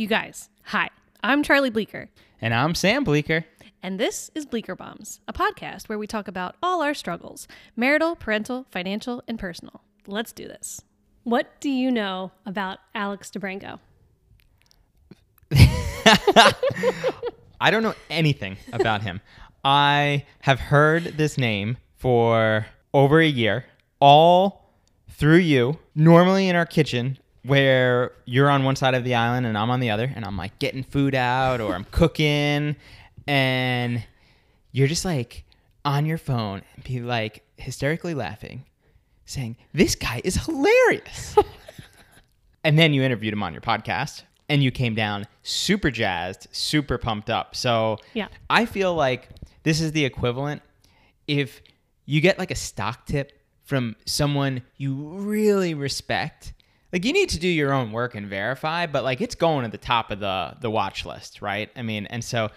You guys, hi. I'm Charlie Bleeker, And I'm Sam Bleeker. and this is Bleeker Bombs, a podcast where we talk about all our struggles marital, parental, financial, and personal. Let's do this. What do you know about Alex Dobrenko? I don't know anything about him. I have heard this name for over a year, all through you, normally in our kitchen where you're on one side of the island and I'm on the other, and I'm like getting food out or I'm cooking, and you're just like on your phone and be like hysterically laughing, saying, This guy is hilarious. and then you interviewed him on your podcast and you came down super jazzed, super pumped up. So Yeah. I feel like this is the equivalent if you get like a stock tip from someone you really respect. Like you need to do your own work and verify, but like it's going at the top of the the watch list, right? I mean, and so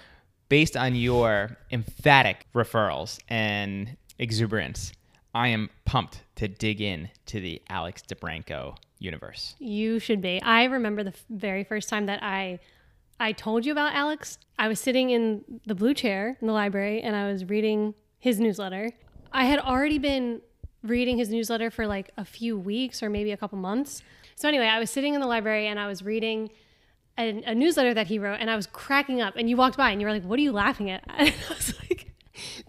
based on your emphatic referrals and exuberance, I am pumped to dig in to the Alex Dobrenko universe. You should be. I remember the very first time that I I told you about Alex. I was sitting in the blue chair in the library and I was reading his newsletter. I had already been reading his newsletter for like a few weeks or maybe a couple months. So anyway, I was sitting in the library and I was reading a, a newsletter that he wrote and I was cracking up and you walked by and you were like, "What are you laughing at?" And I was like,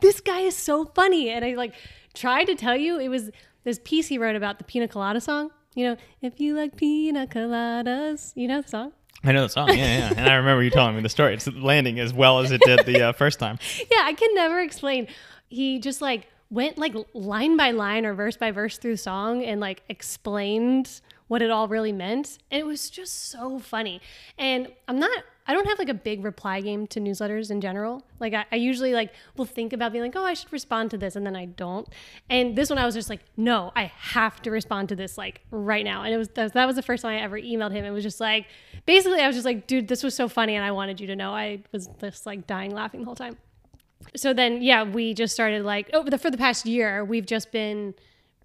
"This guy is so funny." And I like tried to tell you it was this piece he wrote about the pina colada song. You know, if you like pina coladas, you know the song. I know the song, yeah, yeah. And I remember you telling me the story. It's landing as well as it did the uh, first time. Yeah, I can never explain. He just like went like line by line or verse by verse through song and like explained what it all really meant. And it was just so funny. And I'm not I don't have like a big reply game to newsletters in general. Like I, I usually like will think about being like, oh, I should respond to this, and then I don't. And this one, I was just like, no, I have to respond to this like right now. And it was that was, the first time I ever emailed him. It was just like, basically, I was just like, dude, this was so funny, and I wanted you to know. I was just like dying laughing the whole time so then yeah we just started like over the for the past year we've just been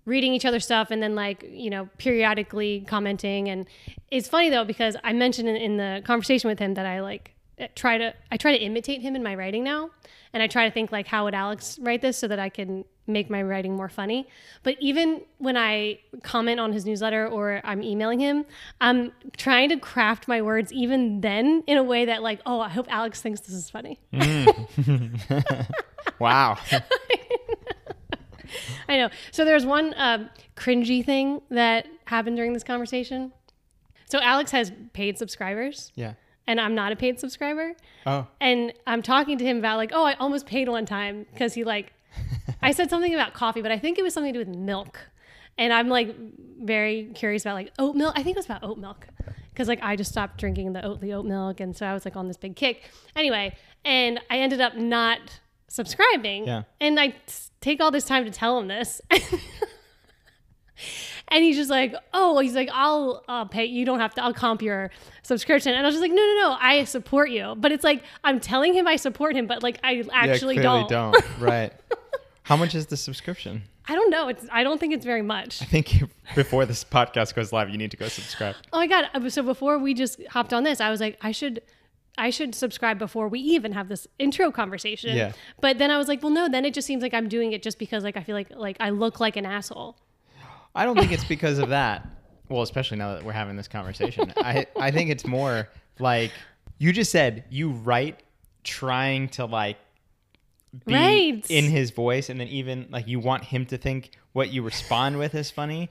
reading each other's stuff and then like you know periodically commenting. And it's funny though because i mentioned in, in the conversation with him that i like eh, try to i try to imitate him in my writing now. And i try to think like how would alex write this so that i can make my writing more funny. But even when i comment on his newsletter or i'm emailing him i'm trying to craft my words even then in a way that like oh i hope alex thinks this is funny. Mm. Wow. I know. So there's one um, cringy thing that happened during this conversation. So Alex has paid subscribers, Yeah. and I'm not a paid subscriber. Oh. And I'm talking to him about like, oh, I almost paid one time because he like, I said something about coffee, but I think it was something to do with milk. And I'm like very curious about like oat milk. I think it was about oat milk because like I just stopped drinking the oat the oat milk, and so I was like on this big kick. Anyway, and I ended up not subscribing. Yeah. And I take all this time to tell him this. And he's just like, oh, he's like, I'll uh, pay. You don't have to. I'll comp your subscription. And I was just like, no, no, no. I support you. But it's like I'm telling him I support him, but like I actually yeah, don't. don't. Right. How much is the subscription? I don't know. It's. I don't think it's very much. I think before this podcast goes live, you need to go subscribe. Oh my god. Uh, So before we just hopped on this, I was like, I should. I should subscribe before we even have this intro conversation. Yeah. But then I was like, well, no. Then it just seems like I'm doing it just because like I feel like like I look like an asshole. I don't think it's because of that. Well, especially now that we're having this conversation. I, I think it's more like you just said you write trying to like be Right. in his voice and then even like you want him to think what you respond with is funny.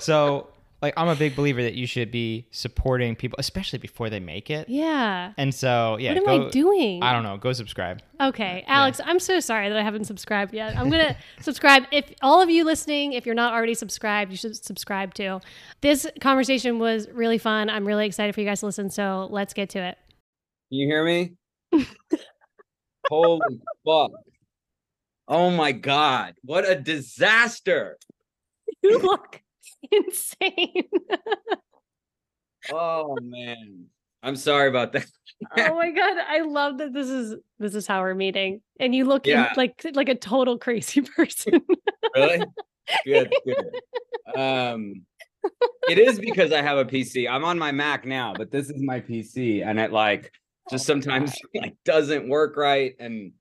so like I'm a big believer that you should be supporting people, especially before they make it. Yeah. And so yeah, What am go, I doing? I don't know. Go subscribe. Okay, Alex, I'm so sorry that I haven't subscribed yet. I'm gonna subscribe. If all of you listening, if you're not already subscribed, you should subscribe too. This conversation was really fun. I'm really excited for you guys to listen. So let's get to it. Can you hear me? Holy fuck. Oh my god. What a disaster. You look insane. Oh man. I'm sorry about that. oh my god, I love that this is this is how we're meeting, and you look in- Yeah. like like a total crazy person. Really? Good, good. Um it is because I have a PC. I'm on my Mac now, but this is my PC, and it like just Oh, sometimes like doesn't work right. And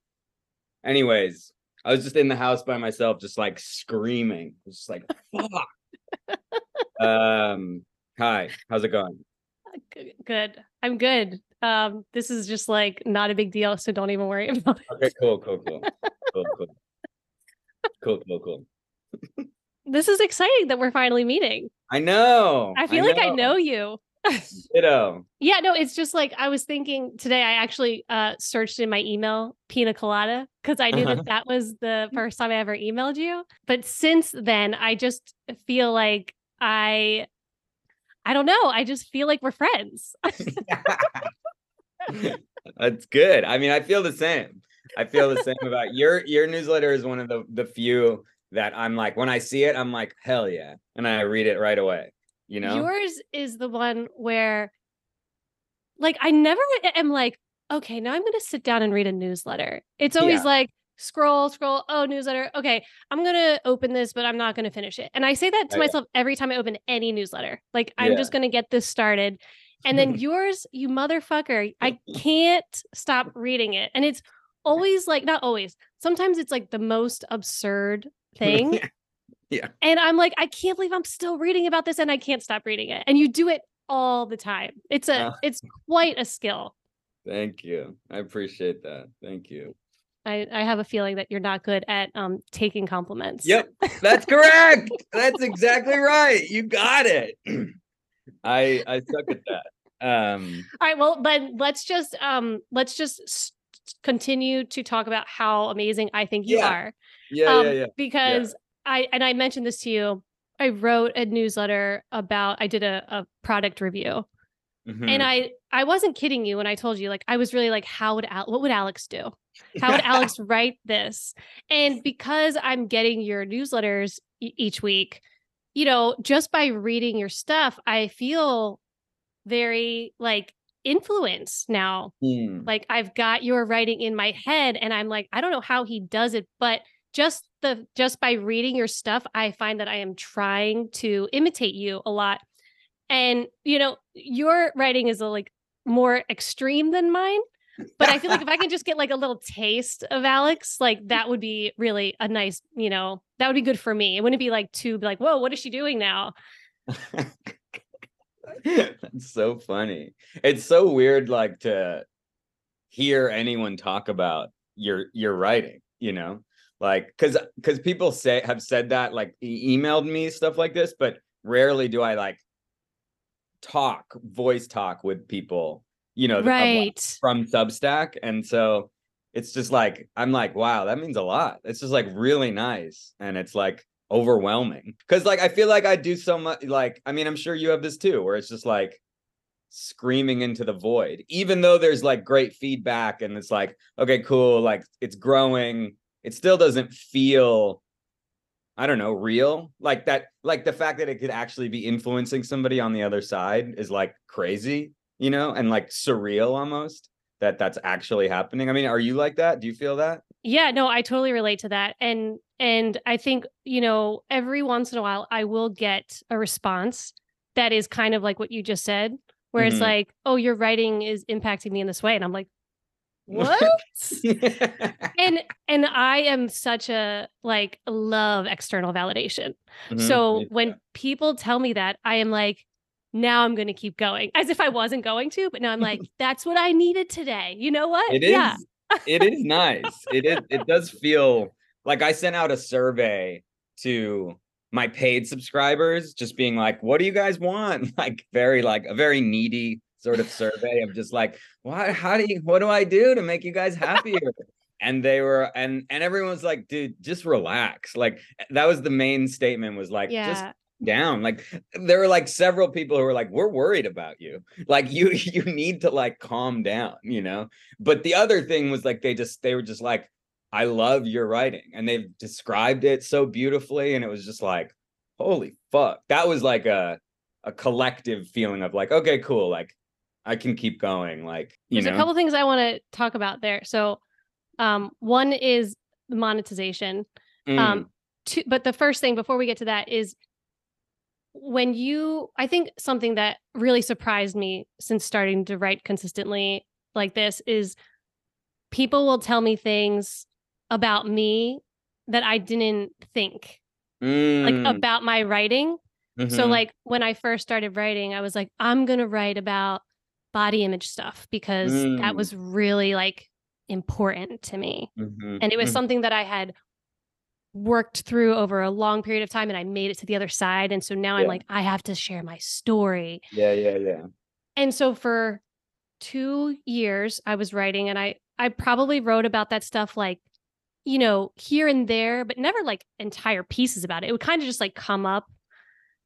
anyways, I was just in the house by myself, just like screaming, just like fuck um, hi, how's it going? Good. I'm good. Um, this is just like not a big deal, so don't even worry about it. Okay, cool, cool, cool. cool, cool. Cool, cool, cool. this is exciting that we're finally meeting. I know. I feel I like know. I know you. Ditto. Yeah, no, it's just like I was thinking today. I actually uh searched in my email pina colada because I knew Uh-huh. that that was the first time I ever emailed you. But since then, I just feel like I, I don't know. I just feel like we're friends. That's good. I mean, I feel the same. I feel the same about your your newsletter is one of the the few that I'm like when I see it, I'm like, hell yeah. And I read it right away. You know? Yours is the one where, like, I never am like, okay, now I'm going to sit down and read a newsletter. It's always Yeah. like, scroll, scroll. Oh, newsletter. Okay, I'm going to open this, but I'm not going to finish it. And I say that to myself every time I open any newsletter. Like, I'm Yeah. just going to get this started. And then yours, you motherfucker, I can't stop reading it. And it's always like, not always, sometimes it's like the most absurd thing. And I'm like, I can't believe I'm still reading about this and I can't stop reading it. And you do it all the time. It's a Uh. it's quite a skill. Thank you. I appreciate that. Thank you. I, I have a feeling that you're not good at um taking compliments. Yep, that's correct. That's exactly right. You got it. I I suck at that. Um All right. Well, but let's just um let's just s- continue to talk about how amazing I think you Yeah. are. yeah, um, yeah, yeah. Because I and I mentioned this to you. I wrote a newsletter about I did a, a product review. Mhm. And I I wasn't kidding you when I told you like I was really like how would Al- what would Alex do? How would Alex write this? And because I'm getting your newsletters e- each week, you know, just by reading your stuff, I feel very like influenced now. Hmm. Like I've got your writing in my head and I'm like I don't know how he does it, but just the just by reading your stuff, I find that I am trying to imitate you a lot. And you know, your writing is a, like more extreme than mine, but I feel like if I can just get like a little taste of Alex, like that would be really a nice, you know, that would be good for me. It wouldn't be like too like, whoa, what is she doing now? That's so funny. It's so weird, like to hear anyone talk about your your writing. You know, like because because people say have said that, like e- emailed me stuff like this, but rarely do I like talk voice talk with people. You know, Right. from Substack, and so it's just like I'm like, wow, that means a lot. It's just like really nice, and it's like overwhelming because like I feel like I do so much. Like, I mean, I'm sure you have this too, where it's just like screaming into the void, even though there's like great feedback, and it's like, okay, cool, like it's growing. It still doesn't feel. I don't know, real like that. Like the fact that it could actually be influencing somebody on the other side is like crazy, you know, and like surreal almost that that's actually happening. I mean, are you like that? Do you feel that? Yeah, no, I totally relate to that. And and I think, you know, every once in a while I will get a response that is kind of like what you just said, where Mhm. it's like, "Oh, your writing is impacting me in this way." And I'm like, "What?" and and I am such a like love external validation. Mhm, So me when people tell me that, I am like, now I'm going to keep going as if I wasn't going to, but now I'm like, that's what I needed today. You know what? It is. Yeah. it is nice. It is. It does feel like I sent out a survey to my paid subscribers, just being like, "What do you guys want?" Like very like a very needy sort of survey of just like, "What? How do you? What do I do to make you guys happier?" and they were and and everyone was like, "Dude, just relax." Like that was the main statement was like, just Yeah. down like there were like several people who were like we're worried about you like you you need to like calm down you know but the other thing was like they just they were just like i love your writing and they've described it so beautifully and it was just like holy fuck that was like a a collective feeling of like okay cool like i can keep going like you There's know a couple things I want to talk about there. So, um, one is monetization. Mm, Um, two, but the first thing before we get to that is when you I think something that really surprised me since starting to write consistently like this is people will tell me things about me that I didn't think Mm, like about my writing. So mhm, like when I first started writing, I was like I'm going to write about body image stuff because that Mm. was really like important to me. mhm, And it was mhm. something that I had worked through over a long period of time and I made it to the other side and so now I'm like I have to share my story. yeah, yeah, yeah. And so for 2 years I was writing and I I probably wrote about that stuff like you know, here and there, but never like entire pieces about it. It would kind of just like come up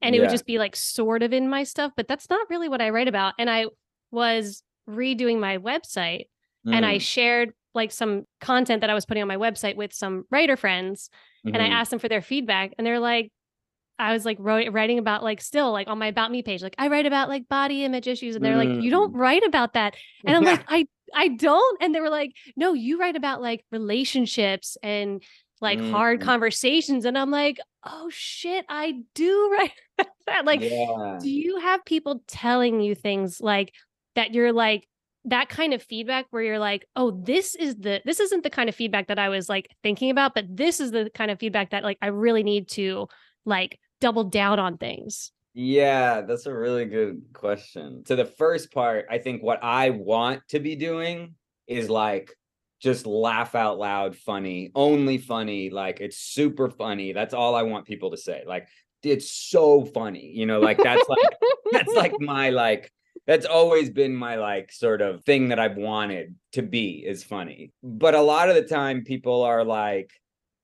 and it would just be like sort of in my stuff, but that's not really what I write about. And I was redoing my website and I Mm, shared like some content that I was putting on my website with some writer friends and I mhm. asked them for their feedback and they're like I was like wrote, writing about like still like on my about me page like I write about like body image issues and they're like you don't write about that and I'm like I I don't and they were like no you write about like relationships and like hard Mm. conversations and I'm like oh shit I do write that like yeah. do you have people telling you things like that you're like that kind of feedback where you're like oh this is the this isn't the kind of feedback that i was like thinking about but this is the kind of feedback that like i really need to like double down on things Yeah, that's a really good question. To the first part, I think what I want to be doing is like just laugh out loud funny, only funny, like it's super funny. That's all I want people to say. Like it's so funny. You know, like that's like that's like my like that's always been my like sort of thing that I've wanted to be is funny. But a lot of the time people are like,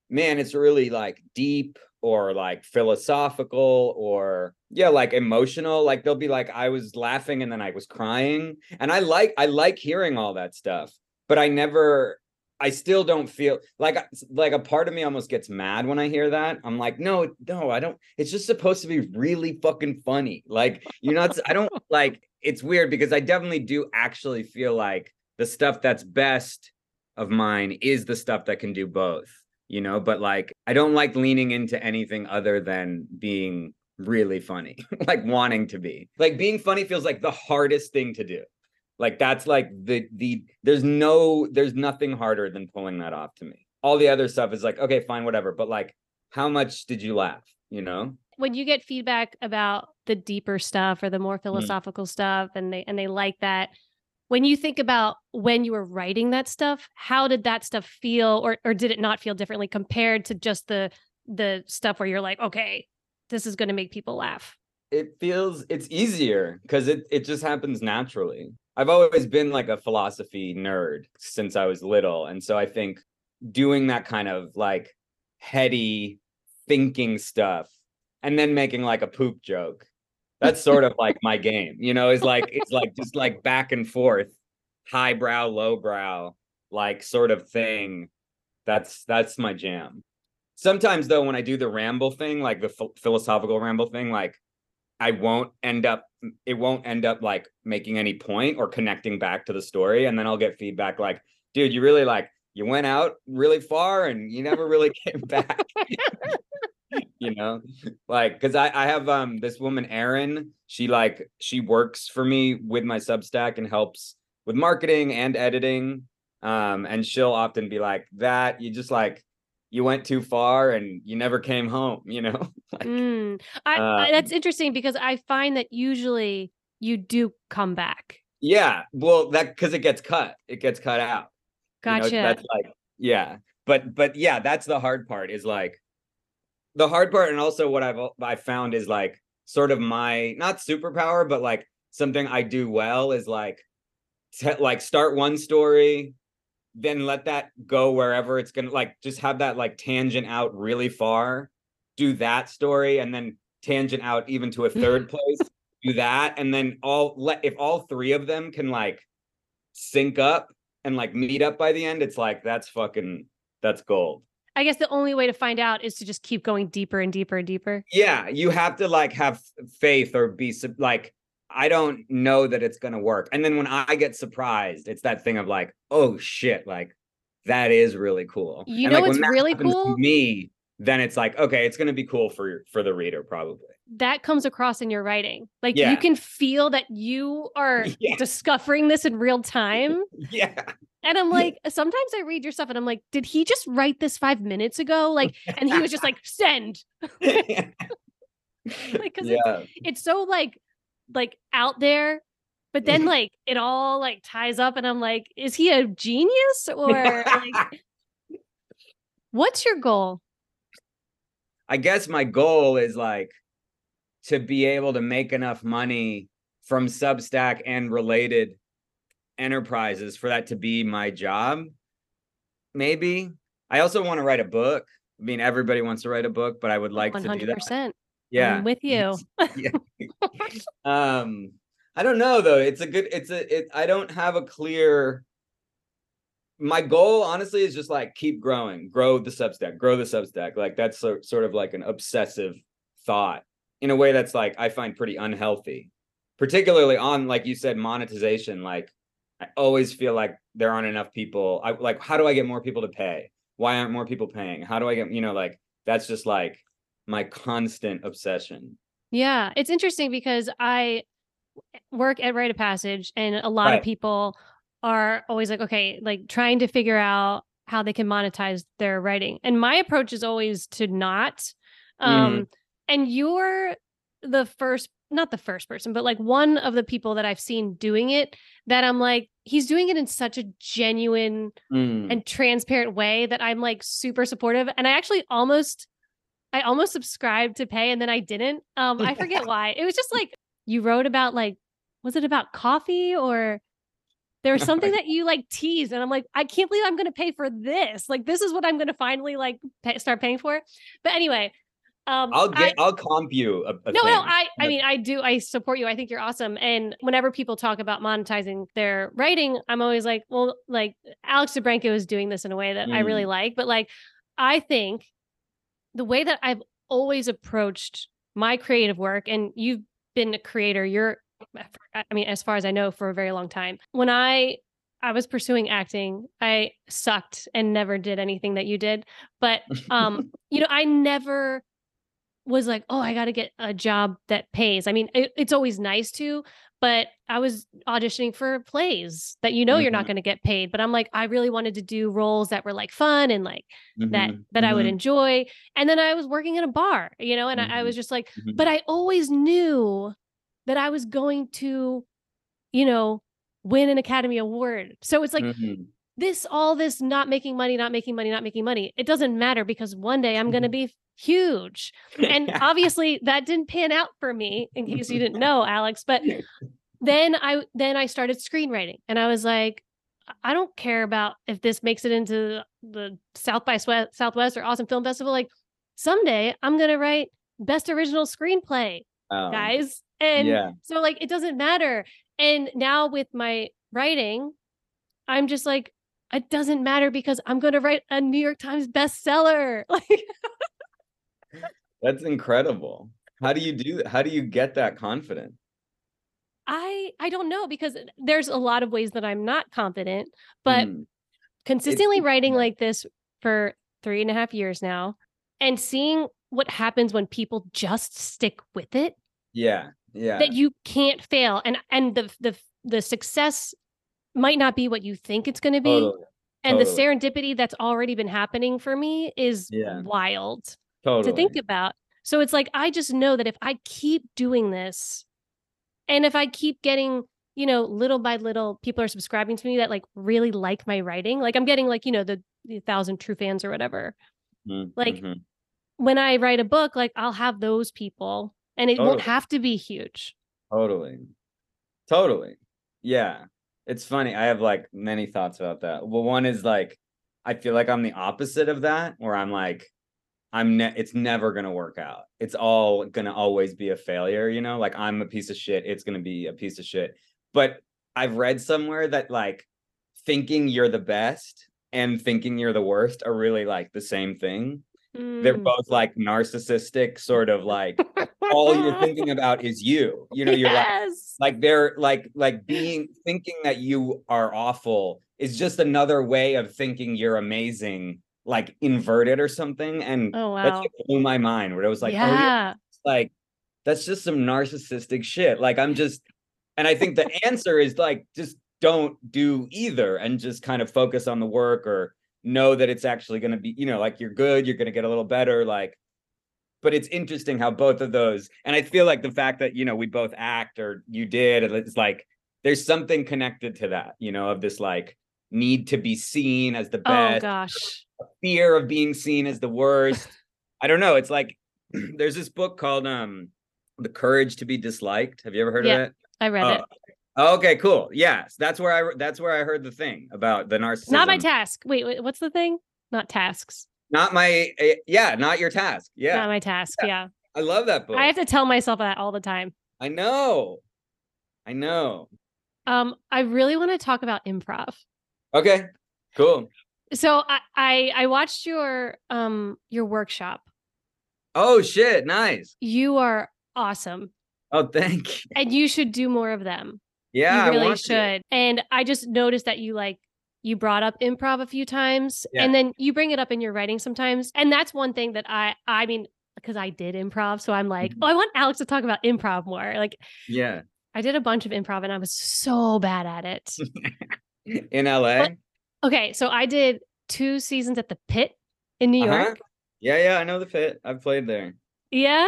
man, it's really like deep or like philosophical or yeah, like emotional. Like they'll be like, I was laughing and then I was crying. And I like I like hearing all that stuff, but I never I still don't feel like like a part of me almost gets mad when I hear that. I'm like, no, no, I don't. It's just supposed to be really fucking funny. Like you're not. I don't like. It's weird because I definitely do actually feel like the stuff that's best of mine is the stuff that can do both. You know, but like I don't like leaning into anything other than being really funny, like wanting to be. Like being funny feels like the hardest thing to do. Like that's like the the there's no there's nothing harder than pulling that off to me. All the other stuff is like okay, fine, whatever. But like, how much did you laugh? You know? when you get feedback about the deeper stuff or the Mm. more philosophical stuff and they and they like that when you think about when you were writing that stuff how did that stuff feel or or did it not feel differently compared to just the the stuff where you're like okay this is going to make people laugh It feels it's easier because it it just happens naturally. I've always been like a philosophy nerd since I was little, and so I think doing that kind of like heady thinking stuff and then making like a poop joke that's sort of like my game you know? It's like it's like just like back and forth highbrow lowbrow like sort of thing. That's that's my jam. Sometimes though when i do the ramble thing like the ph- philosophical ramble thing like i won't end up it won't end up like making any point or connecting back to the story and then i'll get feedback like dude you really like you went out really far and you never really came back. You know? Like because I, I have um this woman erin she like she works for me with my substack and helps with marketing and editing um and she'll often be like that you just like you went too far and you never came home you know like, Mm. I, I, that's Um, interesting because i find that usually you do come back yeah well that because it gets cut it gets cut out You know, gotcha that's like yeah but but yeah that's the hard part is like the hard part and also what i've i found is like sort of my not superpower but like something i do well is like like start one story then let that go wherever it's gonna like just have that like tangent out really far. Do that story and then tangent out even to a third place. Do that and then all let if all three of them can like sync up and like meet up by the end it's like that's fucking that's gold. I guess the only way to find out is to just keep going deeper and deeper and deeper. Yeah you have to like have faith or be sub- like i don't know that it's gonna work and then when i get surprised it's that thing of like oh shit like that is really cool You And, know like, what's really to cool? me then it's like okay it's gonna be cool for for the reader probably that comes across in your writing. Like Yeah. you can feel that you are Yeah. discovering this in real time. Yeah. And I'm like, sometimes I read your stuff and I'm like, did he just write this five minutes ago? Like, and he was just like, send. Like, 'cause it's- yeah. It's so like, like out there, but then like it all like ties up, and I'm like, is he a genius or like, what's your goal? I guess my goal is like to be able to make enough money from Substack and related enterprises for that to be my job. Maybe. I also want to write a book. I mean, everybody wants to write a book, but I would like One to do that. Yeah. I'm with you. yeah. um i don't know though. It's a good it's a it i don't have a clear my goal honestly is just like keep growing. Grow the substack grow the substack. Like that's so, sort of like an obsessive thought in a way that's like i find pretty unhealthy particularly on like you said monetization. Like i always feel like there aren't enough people. I like how do i get more people to pay? Why aren't more people paying? How do i get you know like that's just like my constant obsession Yeah, it's interesting because I work at Write of Passage, and a lot Right. of people are always like, okay, like trying to figure out how they can monetize their writing. And my approach is always to not. Um, and you're the first, not the first person, but like one of the people that I've seen doing it that I'm like, he's doing it in such a genuine Mm. and transparent way that I'm like super supportive. And I actually almost, I almost subscribed to pay and then I didn't. Um, I forget why. It was just like you wrote about like, was it about coffee or there was something that you like teased and I'm like, I can't believe I'm going to pay for this. Like, this is what I'm going to finally like pay, start paying for. But anyway, um, I'll I- get. I'll comp you a, a no, thing. no, I I mean I do I support you. I think you're awesome. And whenever people talk about monetizing their writing, I'm always like, well, like Alex Dobrenko is doing this in a way that I really like. But like I think the way that I've always approached my creative work, and you've been a creator, you're I mean, as far as I know, for a very long time. When I I was pursuing acting, I sucked and never did anything that you did. But um, you know, I never was like, oh, I got to get a job that pays. I mean, it, it's always nice to, but I was auditioning for plays that you know you're not Mhm. going to get paid. But I'm like, I really wanted to do roles that were like fun and like that Mhm, that I would mhm, enjoy. And then I was working in a bar, you know, and I, I Mhm. was just like, but I always knew that I was going to, you know, win an Academy Award. So it's like. This all this not making money not making money not making money. It doesn't matter because one day i'm going to mm-hmm. be huge. And obviously that didn't pan out for me in case you didn't know alex but then i then i started screenwriting and i was like i don't care about if this makes it into the south by southwest or Austin film festival. Like someday i'm going to write best original screenplay Oh, guys. And yeah. so like it doesn't matter. And now with my writing i'm just like it doesn't matter because i'm going to write a new york times bestseller like That's incredible. How do you do that? How do you get that confident? i i don't know because there's a lot of ways that i'm not confident but Mm, consistently writing like this for three and a half years now and seeing what happens when people just stick with it yeah, yeah. that you can't fail and and the the the success might not be what you think it's going to be totally, and the serendipity that's already been happening for me is Yeah. wild totally. to think about so it's like i just know that if i keep doing this and if i keep getting you know little by little people are subscribing to me that like really like my writing like i'm getting like you know the, the thousand true fans or whatever Mhm, like, mhm. when i write a book like i'll have those people and it won't have to be huge Totally. Totally. Yeah. It's funny. I have like many thoughts about that. Well, one is like, I feel like I'm the opposite of that, where I'm like, I'm ne- it's never gonna work out. It's all gonna always be a failure, you know? Like I'm a piece of shit, it's gonna be a piece of shit. But I've read somewhere that like thinking you're the best and thinking you're the worst are really like the same thing. They're Mm. both like narcissistic, sort of like all you're thinking about is you. You know, you're like yes. like they're like like being thinking that you are awful is just another way of thinking you're amazing like inverted or something and oh that wow blew my mind where it was like oh, yeah like that's just some narcissistic shit. Like I'm just, and I think the answer is like just don't do either and just kind of focus on the work or know that it's actually going to be, you know, like you're good, you're going to get a little better. Like, but it's interesting how both of those, and I feel like the fact that, you know, we both act or you did, it's like there's something connected to that, you know, of this like need to be seen as the Oh best, gosh. fear of being seen as the worst. I don't know. It's like there's this book called um The Courage to Be Disliked. Have you ever heard Yeah, of it? I read it. Okay, cool. Yes, that's where I that's where I heard the thing about the narcissism. Not my task. Wait, wait, what's the thing? Not tasks. Not my eh, yeah, not your task. Yeah. Not my task. Yeah. I love that book. I have to tell myself that all the time. I know. I know. Um, I really want to talk about improv. Okay. Cool. So I, I I watched your um your workshop. Oh shit, nice. You are awesome. Oh, thank you. And you should do more of them. Yeah, you I really want to. should. And I just noticed that you like you brought up improv a few times Yeah. and then you bring it up in your writing sometimes. And that's one thing that I I mean because I did improv, so I'm like, Mhm. oh, I want Alex to talk about improv more. Like Yeah. I did a bunch of improv and I was so bad at it. In LA. What? okay, so I did two seasons at the Pit in New Uh-huh. York. Yeah, yeah, I know the Pit. I've played there. Yeah.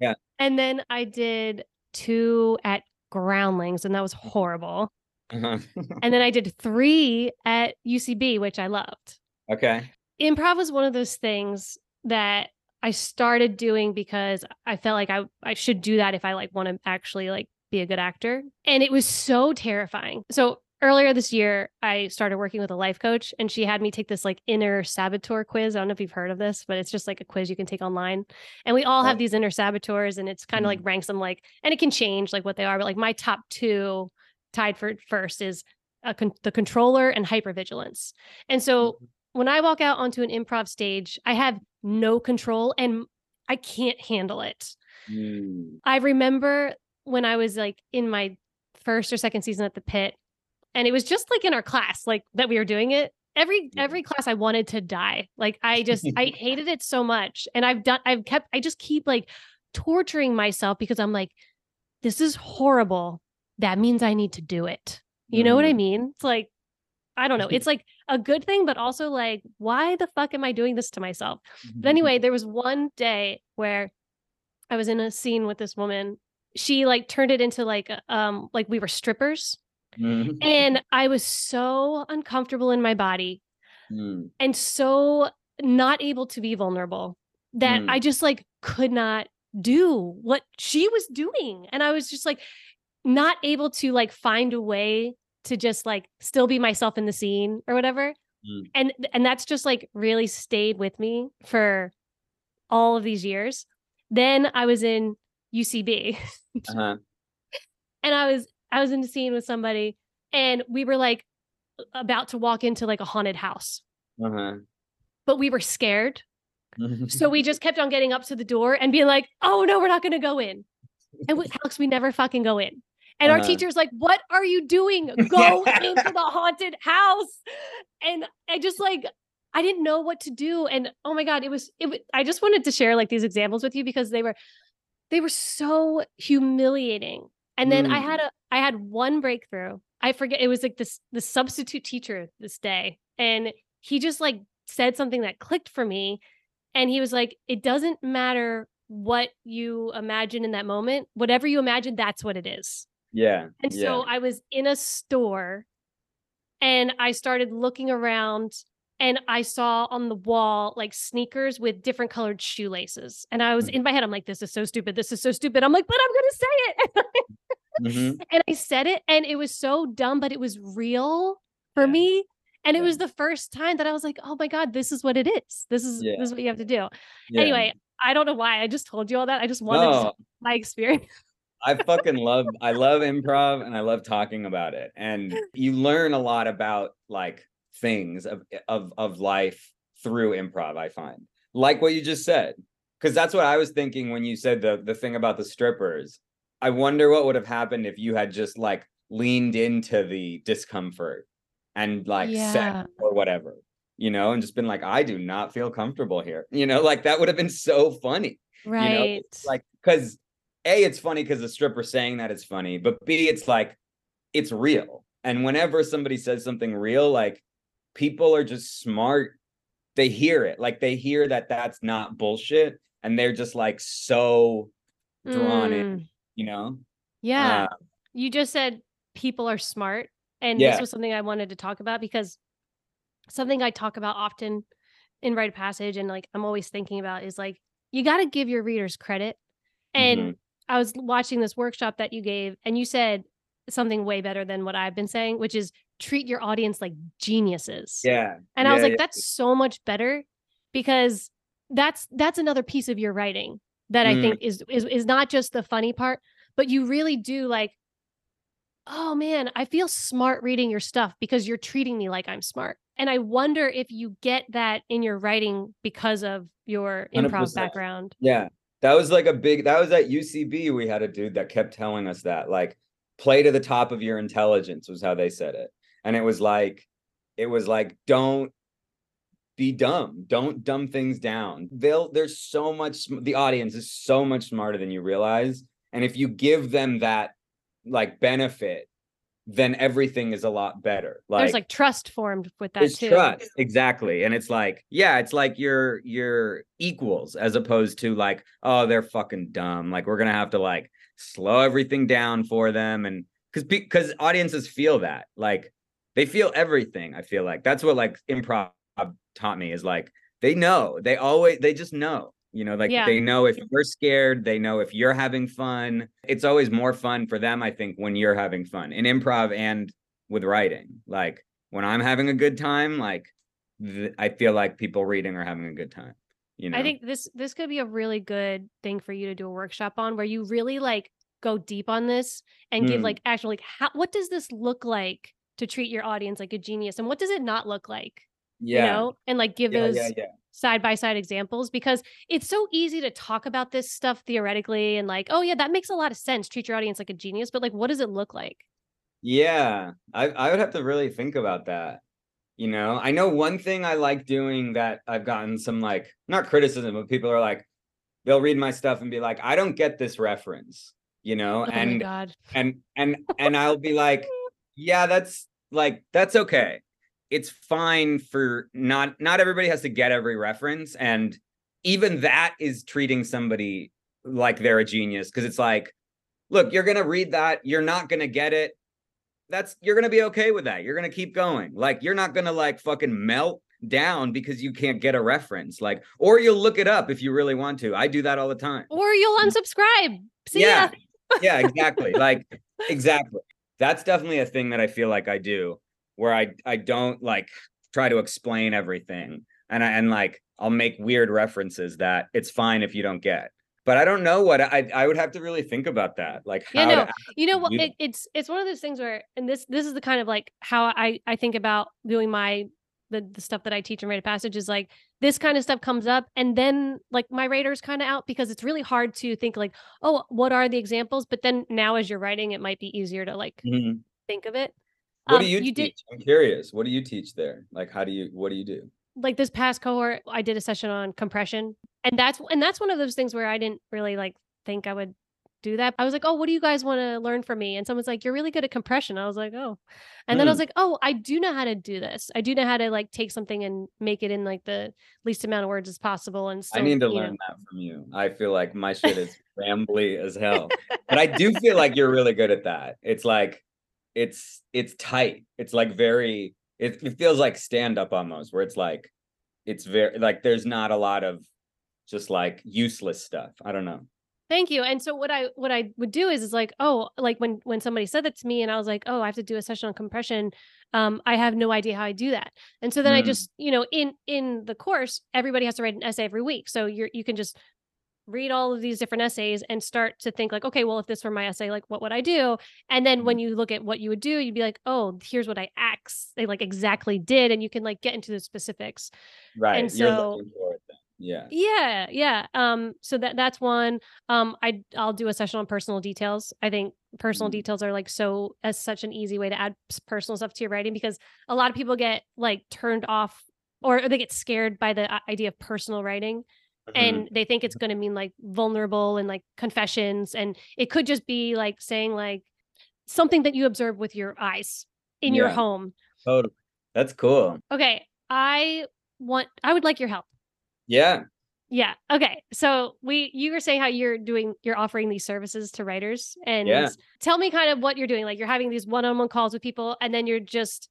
Yeah. And then I did two at Groundlings, and that was horrible. Uh-huh. And then I did three at UCB, which I loved. okay. Improv was one of those things that I started doing because I felt like I I should do that if I like want to actually like be a good actor. And it was so terrifying. So earlier this year, I started working with a life coach and she had me take this like inner saboteur quiz. I don't know if you've heard of this, but it's just like a quiz you can take online. And we all have Oh. these inner saboteurs and it's kind of like ranks them like, and it can change like what they are, but like my top two tied for first is a con- the controller and hypervigilance. And so when I walk out onto an improv stage, I have no control and I can't handle it. Mm. I remember when I was like in my first or second season at the pit, and it was just like in our class, like that we were doing it. Every every class I wanted to die. Like I just I hated it so much. And I've done I've kept I just keep like torturing myself because I'm like, this is horrible. That means I need to do it. You know what I Mm. mean? It's like, I don't know. It's like a good thing, but also like, why the fuck am I doing this to myself? But anyway, there was one day where I was in a scene with this woman. She like turned it into like um like we were strippers Mhm. and I was so uncomfortable in my body Mm. and so not able to be vulnerable that Mm. I just like could not do what she was doing and I was just like not able to like find a way to just like still be myself in the scene or whatever Mm. and and that's just like really stayed with me for all of these years then I was in UCB Uh-huh. and I was I was in the scene with somebody and we were like about to walk into like a haunted house. Uh-huh. but we were scared. So we just kept on getting up to the door and being like oh no we're not going to go in. And we, Alex we never fucking go in. And our Uh-huh. teacher's like what are you doing? Go into the haunted house. And I just like I didn't know what to do. And oh my god it was it wa- I just wanted to share like these examples with you because they were they were so humiliating and then I Mm. had a I had one breakthrough I forget it was like this the substitute teacher this day and he just like said something that clicked for me and he was like it doesn't matter what you imagine in that moment whatever you imagine that's what it is yeah. and yeah. so I was in a store and I started looking around and I saw on the wall like sneakers with different colored shoelaces. And I was Mhm. in my head, I'm like, this is so stupid. This is so stupid. I'm like, but I'm going to say it. Mhm. and I said it and it was so dumb, but it was real for Yeah. me. And it was the first time that I was like, oh my God, this is what it is. This is Yeah. this is what you have to do. Yeah. Anyway, I don't know why. I just told you all that. I just wanted No, my experience. I fucking love I love improv and I love talking about it. And you learn a lot about like things of of of life through improv, I find. Like what you just said. Cuz that's what I was thinking when you said the the thing about the strippers. I wonder what would have happened if you had just like leaned into the discomfort and like Yeah. set or whatever. You know, and just been like I do not feel comfortable here. You know, like that would have been so funny. Right. know, like because a it's funny because the stripper saying that it's funny, but b it's like it's real. And whenever somebody says something real, like people are just smart. They hear it, like they hear that that's not bullshit, and they're just like so drawn in. Mm. You know? Yeah. Uh, you just said people are smart. And Yeah. this was something I wanted to talk about because something I talk about often in Write of Passage and like I'm always thinking about is like you got to give your readers credit. And Mhm. I was watching this workshop that you gave and you said something way better than what I've been saying, which is treat your audience like geniuses. yeah. And I was like, yeah. that's so much better because that's that's another piece of your writing that I Mm. think is is is not just the funny part, but you really do like, oh man, I feel smart reading your stuff because you're treating me like I'm smart. And I wonder if you get that in your writing because of your improv 100%. background. Yeah. That was like a big that was at UCB. We had a dude that kept telling us that. Like, play to the top of your intelligence was how they said it. And it was like, it was like, don't be dumb. Don't dumb things down. They'll there's so much the audience is so much smarter than you realize. And if you give them that like benefit, then everything is a lot better. Like There's like trust formed with that too. trust exactly and it's like yeah it's like you're you're equals as opposed to like oh they're fucking dumb like we're gonna have to like slow everything down for them and because because audiences feel that like they feel everything i feel like that's what like improv taught me is like they know they always they just know you know like Yeah. they know if you're scared they know if you're having fun it's always more fun for them i think when you're having fun in improv and with writing like when i'm having a good time like th- i feel like people reading are having a good time you know I think this this could be a really good thing for you to do a workshop on where you really like go deep on this and give Mm. like actual like how what does this look like to treat your audience like a genius and what does it not look like? Yeah You know, and like give yeah, those yeah side by side examples because it's so easy to talk about this stuff theoretically and like, oh yeah, that makes a lot of sense. Treat your audience like a genius, but like what does it look like? Yeah, I I would have to really think about that. You know, I know one thing I like doing that I've gotten some like not criticism, but people are like, they'll read my stuff and be like, I don't get this reference, you know, Oh and and and and I'll be like, yeah, that's like that's okay. It's fine for not not everybody has to get every reference, and even that is treating somebody like they're a genius because it's like, look, you're gonna read that, you're not gonna get it. That's you're gonna be okay with that. You're gonna keep going. Like you're not gonna like fucking melt down because you can't get a reference. Like, or you'll look it up if you really want to. I do that all the time. Or you'll mm. unsubscribe. See yeah, yeah, exactly. like exactly. That's definitely a thing that I feel like I do where I I don't like try to explain everything and I and like I'll make weird references that it's fine if you don't get. But I don't know what I I would have to really think about that. Like how Yeah, no, you know what it, it's it's one of those things where and this this is the kind of like how i i think about doing my the, the stuff that i teach in write of passage is like this kind of stuff comes up and then like my radar's kind of out because it's really hard to think like oh what are the examples but then now as you're writing it might be easier to like Mhm. think of it What Um, do you, you teach? did- I'm curious. What do you teach there? Like how do you what do you do? like this past cohort i did a session on compression and that's and that's one of those things where i didn't really like think i would do that i was like oh what do you guys want to learn from me and someone's like you're really good at compression i was like oh and then i Hmm. was like oh i do know how to do this i do know how to like take something and make it in like the least amount of words as possible and I need to you know- learn that from you. I feel like my shit is rambly as hell. But I do feel like you're really good at that. It's like it's it's tight. It's like very it, it feels like stand up almost where it's like it's very like there's not a lot of just like useless stuff. I don't know. Thank you. And so what I what I would do is is like, oh, like when when somebody said that to me and I was like, oh, I have to do a session on compression. Um, I have no idea how I do that. And so then I Mm. just, you know, in in the course, everybody has to write an essay every week. So you're you can just read all of these different essays and start to think like, okay, well, if this were my essay, like what would I do? And then when you look at what you would do, you'd be like, oh, here's what I they like exactly did. And you can like get into the specifics. Right. And so- looking for it then. Yeah. Yeah, yeah. Um, so that that's one. Um, I I'll do a session on personal details. I think personal Mm. details are like so as such an easy way to add personal stuff to your writing because a lot of people get like turned off or they get scared by the idea of personal writing Mhm. and they think it's going to mean like vulnerable and like confessions and it could just be like saying like something that you observe with your eyes in your home totally. That's cool. okay i want i would like your help Yeah. yeah okay so we you were saying how you're doing you're offering these services to writers and Yeah. tell me kind of what you're doing like you're having these one-on-one calls with people and then you're just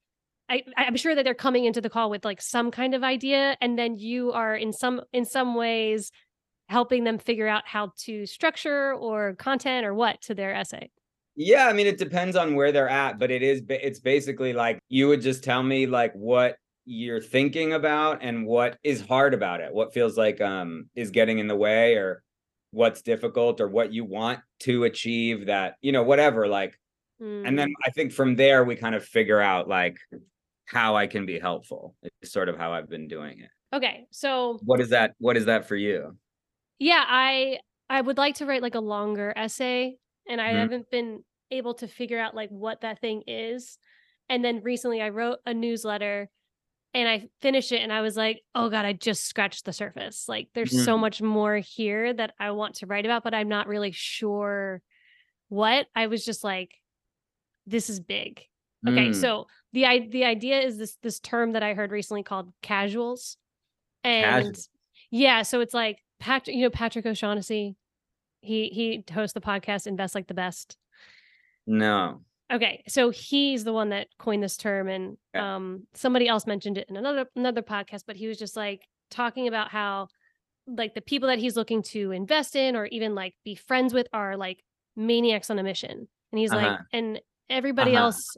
I, I'm sure that they're coming into the call with like some kind of idea, and then you are in some in some ways helping them figure out how to structure or content or what to their essay. Yeah, I mean it depends on where they're at, but it is it's basically like you would just tell me like what you're thinking about and what is hard about it. What feels like um is getting in the way or what's difficult or what you want to achieve that, you know, whatever like and Mm. then I think from there we kind of figure out like how I can be helpful. It's sort of how I've been doing it. okay, so What is that what is that for you? yeah, I I would like to write like a longer essay, and I Mhm. haven't been able to figure out like what that thing is. And then recently, I wrote a newsletter, and I finished it, and I was like, oh god, I just scratched the surface. Like, there's so Mhm. much more here that I want to write about, but I'm not really sure what. I was just like, this is big. Okay, Mm, so the the idea is this this term that I heard recently called casuals, and Casuals. yeah, so it's like Patrick, you know Patrick O'Shaughnessy, he he hosts the podcast Invest Like the Best. no. Okay, so he's the one that coined this term, and Okay. um somebody else mentioned it in another another podcast, but he was just like talking about how like the people that he's looking to invest in or even like be friends with are like maniacs on a mission, and he's like, Uh-huh. and everybody Uh-huh. else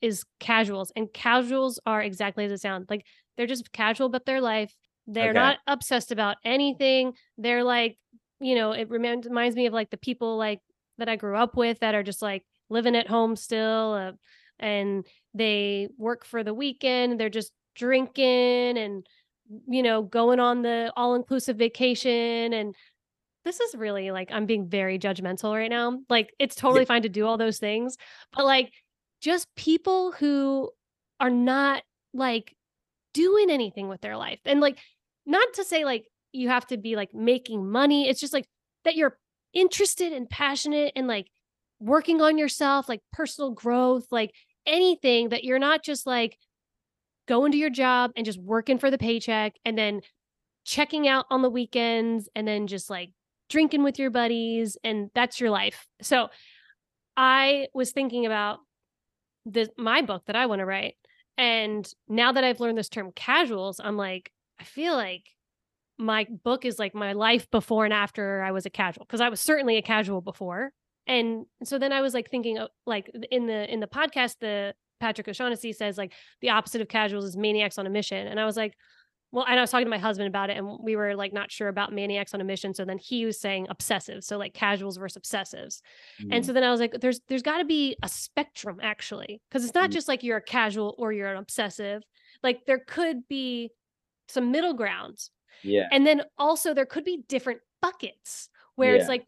is casuals, and casuals are exactly as it sounds. Like they're just casual about their life. They're Okay. not obsessed about anything. They're like, you know, it remin- reminds me of like the people like that I grew up with that are just like living at home still, uh, and they work for the weekend. They're just drinking and you know going on the all inclusive vacation and this is really like I'm being very judgmental right now. Like it's totally fine to do all those things, but like just people who are not like doing anything with their life. And like not to say like you have to be like making money. It's just like that you're interested and passionate and like working on yourself, like personal growth, like anything that you're not just like going to your job and just working for the paycheck and then checking out on the weekends and then just like drinking with your buddies and that's your life. So I was thinking about the my book that I want to write and now that I've learned this term casuals, I'm like I feel like my book is like my life before and after I was a casual because I was certainly a casual before. And so then I was like thinking like in the in the podcast the Patrick O'Shaughnessy says like the opposite of casuals is maniacs on a mission. And I was like, well, and I was talking to my husband about it, and we were like not sure about maniacs on a mission. So then he was saying obsessive, so like casuals versus obsessives. And Mm. so then I was like, there's there's got to be a spectrum actually, because it's not Mm. just like you're a casual or you're an obsessive. Like there could be some middle grounds, yeah. and then also there could be different buckets where it's like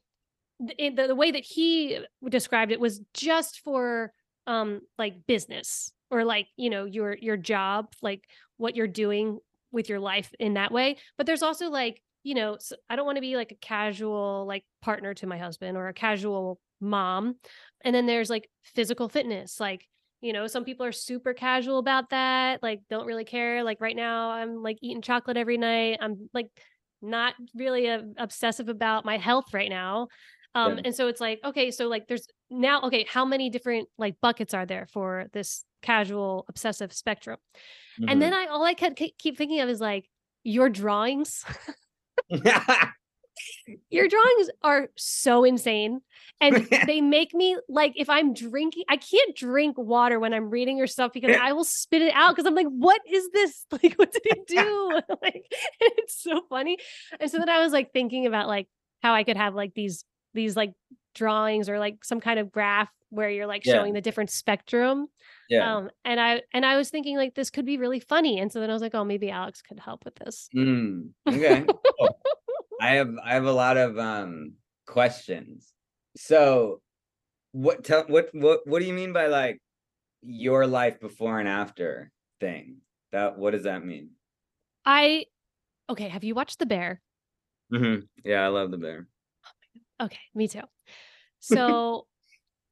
th- it- the, the way that he described it was just for um like business or like you know your your job like what you're doing with your life in that way but there's also like you know so I don't want to be like a casual like partner to my husband or a casual mom and then there's like physical fitness like you know some people are super casual about that like don't really care like right now i'm like eating chocolate every night i'm like not really uh, obsessive about my health right now um Yeah. and so it's like okay so like there's now okay how many different like buckets are there for this casual obsessive spectrum? And then mm-hmm. i all i kept keep thinking of is like your drawings. Your drawings are so insane and they make me like if i'm drinking i can't drink water when i'm reading your stuff because i will spit it out because i'm like what is this? Like what did it do? Like it's so funny. And so then i was like thinking about like how i could have like these these like drawings or like some kind of graph where you're like Yeah. showing the different spectrum yeah. um and i and i was thinking like this could be really funny and so then i was like oh maybe alex could help with this Mm, okay. cool. I have I have a lot of um questions. So what tell what what what do you mean by like your life before and after thing? That what does that mean? i okay have you watched the bear Mm-hmm. Yeah, I love the bear. Okay, me too. So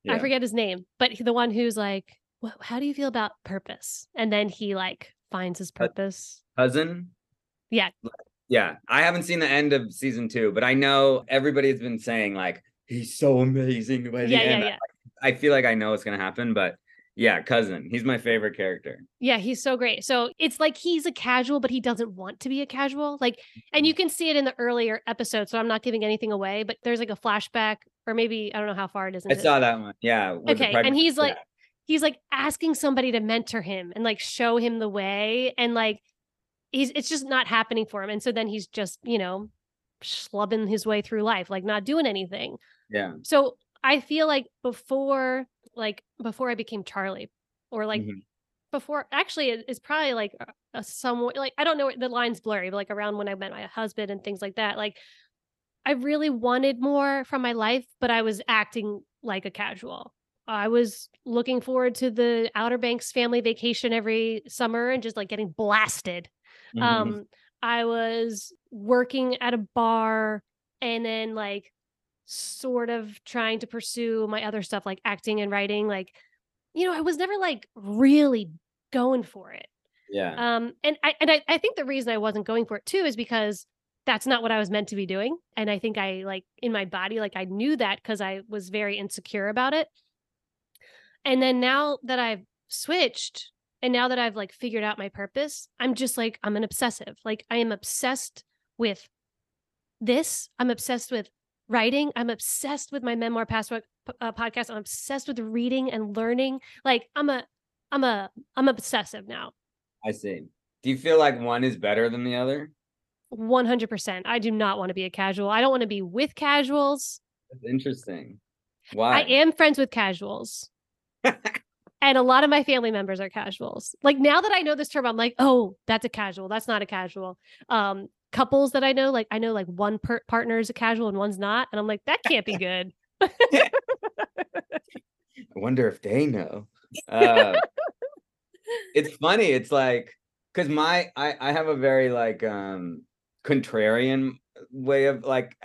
I forget his name, but he- the one who's like, "How do you feel about purpose?" And then he like finds his purpose. Cousin. Yeah. Yeah, I haven't seen the end of season two, but I know everybody's been saying like he's so amazing by the Yeah, yeah, end. yeah. I feel like I know what's gonna happen, but yeah, cousin. He's my favorite character. Yeah, he's so great. So it's like he's a casual, but he doesn't want to be a casual. Like, and you mm-hmm. can see it in the earlier episodes. So I'm not giving anything away, but there's like a flashback, or maybe I don't know how far it is. I into- saw that one. Yeah. Okay, and he's like, yeah. he's like asking somebody to mentor him and like show him the way, and like he's it's just not happening for him, and so then he's just you know schlubbing his way through life, like not doing anything. yeah. So I feel like before, like before I became Charlie, or like Mhm. before, actually, it- it's probably like a, a somewhat like I don't know the line's blurry, but like around when I met my husband and things like that, like I really wanted more from my life, but I was acting like a casual. I was looking forward to the Outer Banks family vacation every summer and just like getting blasted Mhm. um i was working at a bar and then like sort of trying to pursue my other stuff like acting and writing like you know i was never like really going for it yeah. um and i and I, I think the reason i wasn't going for it too is because that's not what i was meant to be doing and i think i like in my body like i knew that because i was very insecure about it and then now that i've switched and now that I've like figured out my purpose, I'm just like I'm an obsessive. Like I am obsessed with this. I'm obsessed with writing. I'm obsessed with my memoir password uh, podcast. I'm obsessed with reading and learning. Like I'm a I'm a I'm obsessive now. I see. Do you feel like one is better than the other? 100%. I do not want to be a casual. I don't want to be with casuals. That's interesting. Why? I am friends with casuals. and a lot of my family members are casuals. Like now that I know this term, I'm like, oh, that's a casual. That's not a casual. Um, couples that I know, like I know like one per- partner is a casual and one's not, and I'm like, that can't be good. I wonder if they know. Uh, it's funny. It's like because my I I have a very like um contrarian way of like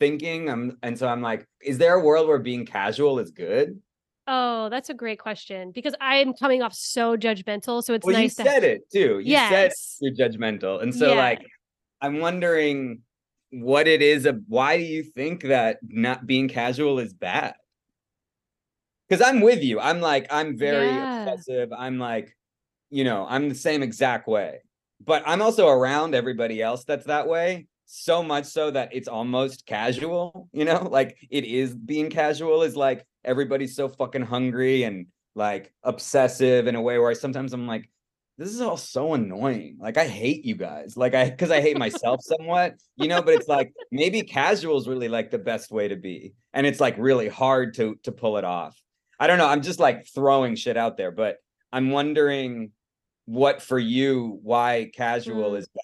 thinking. I'm and so I'm like, is there a world where being casual is good? Oh, that's a great question because I am coming off so judgmental. So it's well, nice you said it too. You said Yes. you're judgmental, and so Yeah. like I'm wondering what it is. Of, why do you think that not being casual is bad? Because I'm with you. I'm like I'm very Yeah. obsessive. I'm like, you know, I'm the same exact way. But I'm also around everybody else that's that way. So much so that it's almost casual, you know, like it is being casual is like everybody's so fucking hungry and like obsessive in a way where I sometimes I'm like, this is all so annoying. Like I hate you guys. Like I because I hate myself somewhat, you know, but it's like maybe casual is really like the best way to be. And it's like really hard to to pull it off. I don't know. I'm just like throwing shit out there, but I'm wondering what for you why casual Mm. is bad.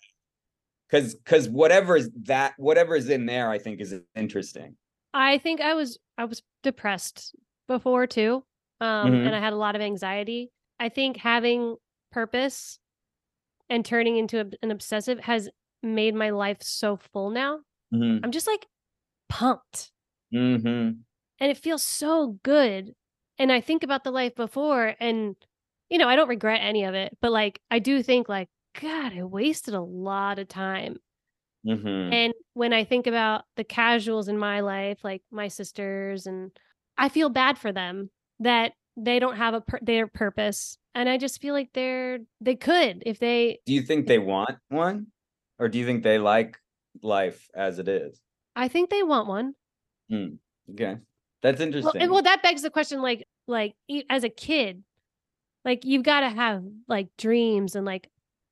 Cause cause whatever is that whatever is in there, I think is interesting. I think I was I was depressed before too. Um Mhm. and I had a lot of anxiety. I think having purpose and turning into an obsessive has made my life so full now. Mm-hmm. I'm just like pumped Mm-hmm. and it feels so good. And I think about the life before and you know, I don't regret any of it, but like I do think like god, I wasted a lot of time. Mm-hmm. And when I think about the casuals in my life, like my sisters, and I feel bad for them that they don't have a their purpose, and I just feel like they're they could if they. Do you think they want one? Or do you think they like life as it is? I think they want one. Okay. That's Well, interesting. and, well, that begs the question, like, like as a kid, like you've got to have like dreams and like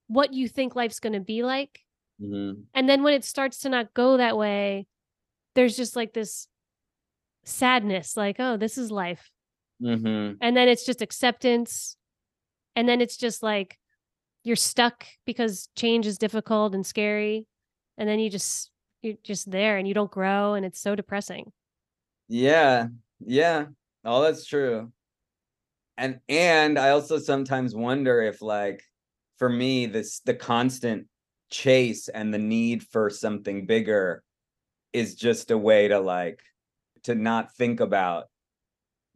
what you think life's going to be like, Mhm. and then when it starts to not go that way, there's just like this sadness, like, oh, this is life. Mhm. and then it's just acceptance and then it's just like you're stuck because change is difficult and scary and then you just you're just there and you don't grow and it's so depressing Yeah. Yeah. Oh, that's true. And and I also sometimes wonder if like for me this the constant chase and the need for something bigger is just a way to like to not think about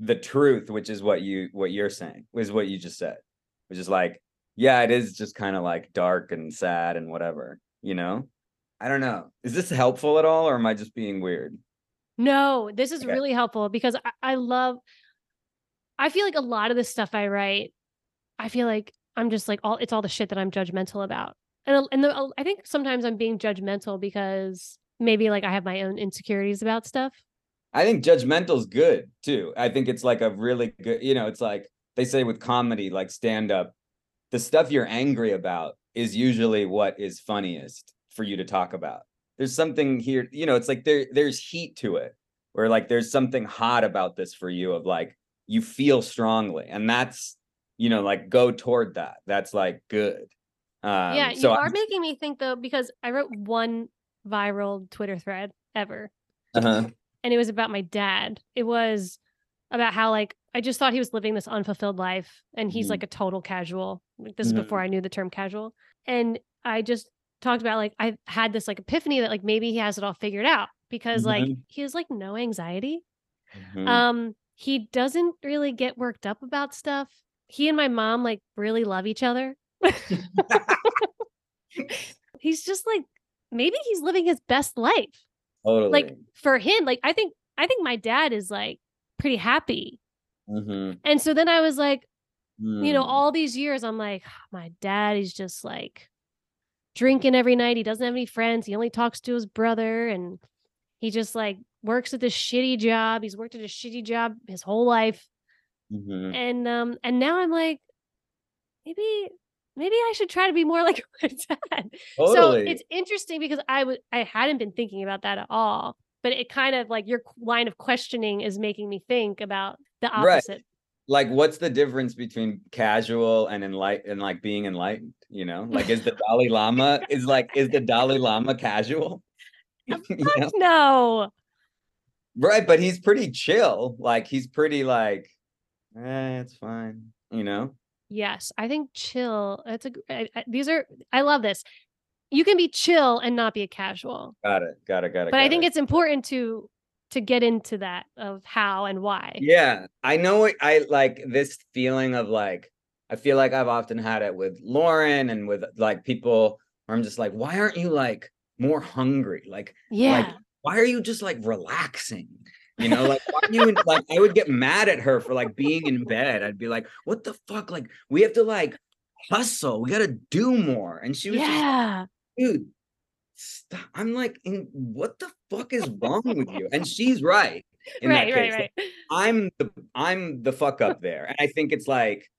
the truth which is what you what you're saying is what you just said which is like yeah it is just kind of like dark and sad and whatever you know i don't know is this helpful at all or am i just being weird No, this is Okay. really helpful because I, I love I feel like a lot of the stuff I write, I feel like I'm just like all it's all the shit that I'm judgmental about. And and the, I think sometimes I'm being judgmental because maybe like I have my own insecurities about stuff. I think judgmental's good too. I think it's like a really good, you know, it's like they say with comedy, like stand up, the stuff you're angry about is usually what is funniest for you to talk about. There's something here, you know, it's like there there's heat to it where like there's something hot about this for you of like you feel strongly and that's you know like go toward that. That's like good. Um yeah, you so are I'm- making me think though because I wrote one viral Twitter thread ever uh-huh. and it was about my dad. It was about how like I just thought he was living this unfulfilled life and he's Mhm. like a total casual. Like, This is Mhm. before I knew the term casual. And I just talked about like I had this like epiphany that like maybe he has it all figured out because like Mhm. he has like no anxiety. Mhm. Um he doesn't really get worked up about stuff. He and my mom like really love each other. he's just like maybe he's living his best life totally. like for him like i think i think my dad is like pretty happy Mhm. and so then i was like you know Mm. all these years i'm like my dad is just like drinking every night he doesn't have any friends he only talks to his brother and he just like works at this shitty job he's worked at a shitty job his whole life Mhm. and um and now i'm like maybe maybe i should try to be more like my dad so it's interesting because I was I hadn't been thinking about that at all. But it kind of like your line of questioning is making me think about the Right. like what's the difference between casual and enlightened and like being enlightened you know like is the dalai lama is like is the dalai lama casual You know? No. right but he's pretty chill like he's pretty like eh, it's fine you know Yes, I think chill. That's a I, I, these are I love this. You can be chill and not be a casual. got it got it got it But I think it. it's important to to get into that of how and why. yeah i know i like this feeling of like i feel like i've often had it with lauren and with like people where i'm just like why aren't you like more hungry like Yeah. Like, why are you just like relaxing? You know, like why you in, like I would get mad at her for like being in bed. I'd be like, what the fuck? Like we have to like hustle. We gotta do more. And she was just yeah. dude, stop. I'm like, what the fuck is wrong with you? And she's right. In that Right, right, case. right. I'm the I'm the fuck up there. And I think it's like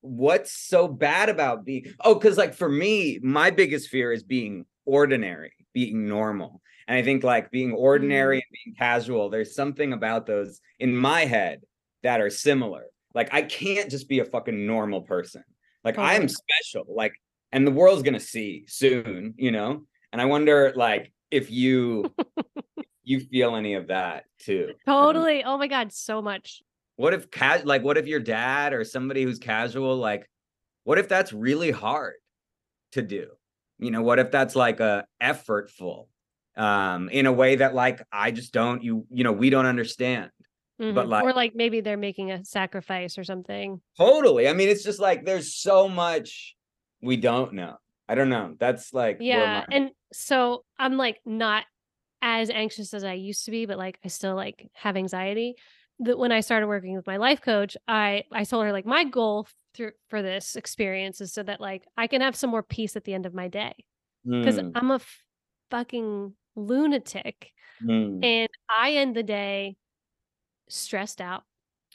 what's so bad about being oh because like for me my biggest fear is being ordinary being normal and i think like being ordinary mm. and being casual there's something about those in my head that are similar like i can't just be a fucking normal person like i am special like and the world's gonna see soon you know and i wonder like if you you feel any of that too. Totally. Oh my god, so much. What if ca- like what if your dad or somebody who's casual like what if that's really hard to do? You know, what if that's like a effortful um in a way that like I just don't you you know, we don't understand. Mhm. like- or like maybe they're making a sacrifice or something. Totally. I mean, it's just like there's so much we don't know. I don't know. That's like Yeah. my- And so I'm like not as anxious as I used to be, but like I still like have anxiety. That when I started working with my life coach, I I told her like my goal through for this experience is so that like I can have some more peace at the end of my day because Mm, I'm a fucking lunatic mm, and I end the day stressed out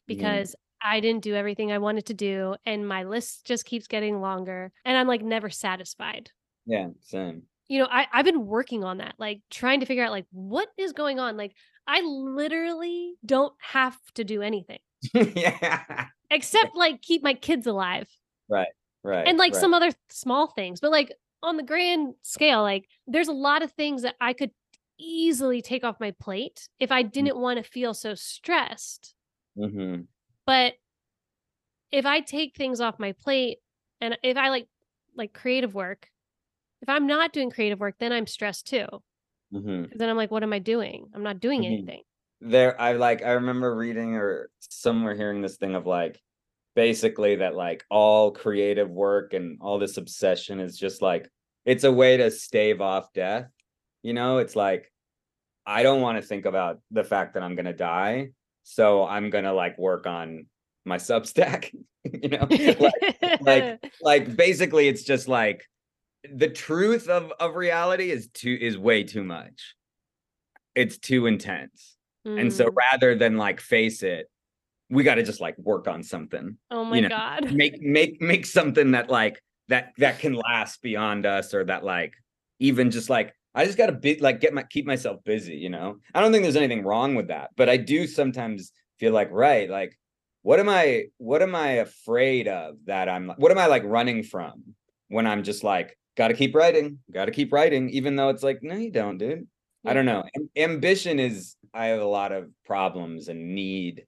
because I didn't do everything I wanted to do and my list just keeps getting longer and I'm like never satisfied. yeah, same. You know, I, I've been working on that, like trying to figure out like what is going on. Like I literally don't have to do anything yeah. except like keep my kids alive Right. Right. And like right. some other small things. But like on the grand scale, like there's a lot of things that I could easily take off my plate if I didn't want to feel so stressed. Mhm. But if I take things off my plate and if I like like creative work, if I'm not doing creative work, then I'm stressed too. Mhm. 'Cause then I'm like, what am I doing? I'm not doing Mhm. anything. there i like i remember reading or somewhere hearing this thing of like basically that like all creative work and all this obsession is just like it's a way to stave off death you know it's like i don't want to think about the fact that i'm going to die so i'm to like work on my substack you know like, like like basically it's just like the truth of of reality is too is way too much it's too intense and so Mm. rather than like face it, we got to just like work on something. oh my know, god. Make make make something that like that that can last beyond us or that like even just like I just got to be like get my keep myself busy, you know. I don't think there's anything wrong with that, but I do sometimes feel like right, like what am I what am I afraid of that I'm what am I like running from when I'm just like got to keep writing, got to keep writing even though it's like no you don't, dude. I don't know. Am- Ambition is I have a lot of problems and need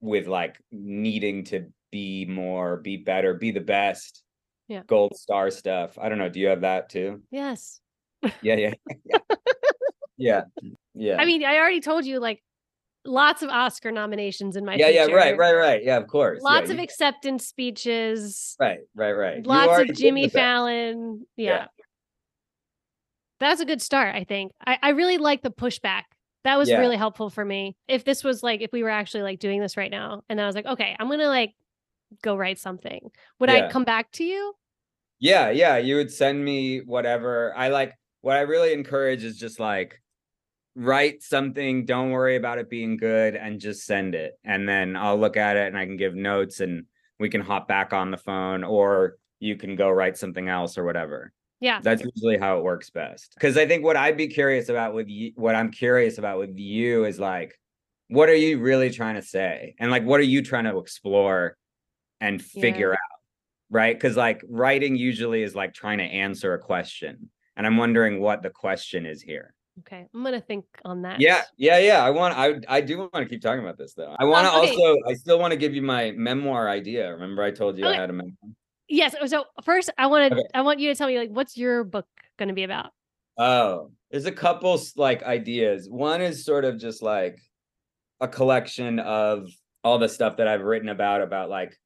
with like needing to be more, be better, be the best. Yeah. Gold star stuff. I don't know. Do you have that too? Yes. Yeah, yeah. yeah. yeah. Yeah. I mean, I already told you like lots of Oscar nominations in my yeah, yeah, right, right, right. Yeah, of course. yeah, Lots of you- acceptance speeches. right, right, right. Lots of Jimmy. Fallon. Yeah. Yeah. That's a good start, I think. I, I really like the pushback. That was Yeah. really helpful for me. If this was like, if we were actually like doing this right now, and I was like, okay, I'm gonna like go write something. Would I come back to you? Yeah, yeah. You would send me whatever. I like what I really encourage is just like write something, don't worry about it being good, and just send it. And then I'll look at it and I can give notes and we can hop back on the phone or you can go write something else or whatever. Yeah. That's usually how it works best. Because I think what I'd be curious about with you, what I'm curious about with you is like, what are you really trying to say? And like, what are you trying to explore and figure Yeah. out? Right. Because like writing usually is like trying to answer a question. And I'm wondering what the question is here. Okay. I'm gonna think on that. Yeah, yeah, yeah. I want I I do want to keep talking about this though. I want to Um, okay. also I still want to give you my memoir idea. Remember I told you I had a memoir? Yes. So first I want to Okay. I want you to tell me like what's your book gonna be about? Oh, there's a couple like ideas. One is sort of just like a collection of all the stuff that I've written about about like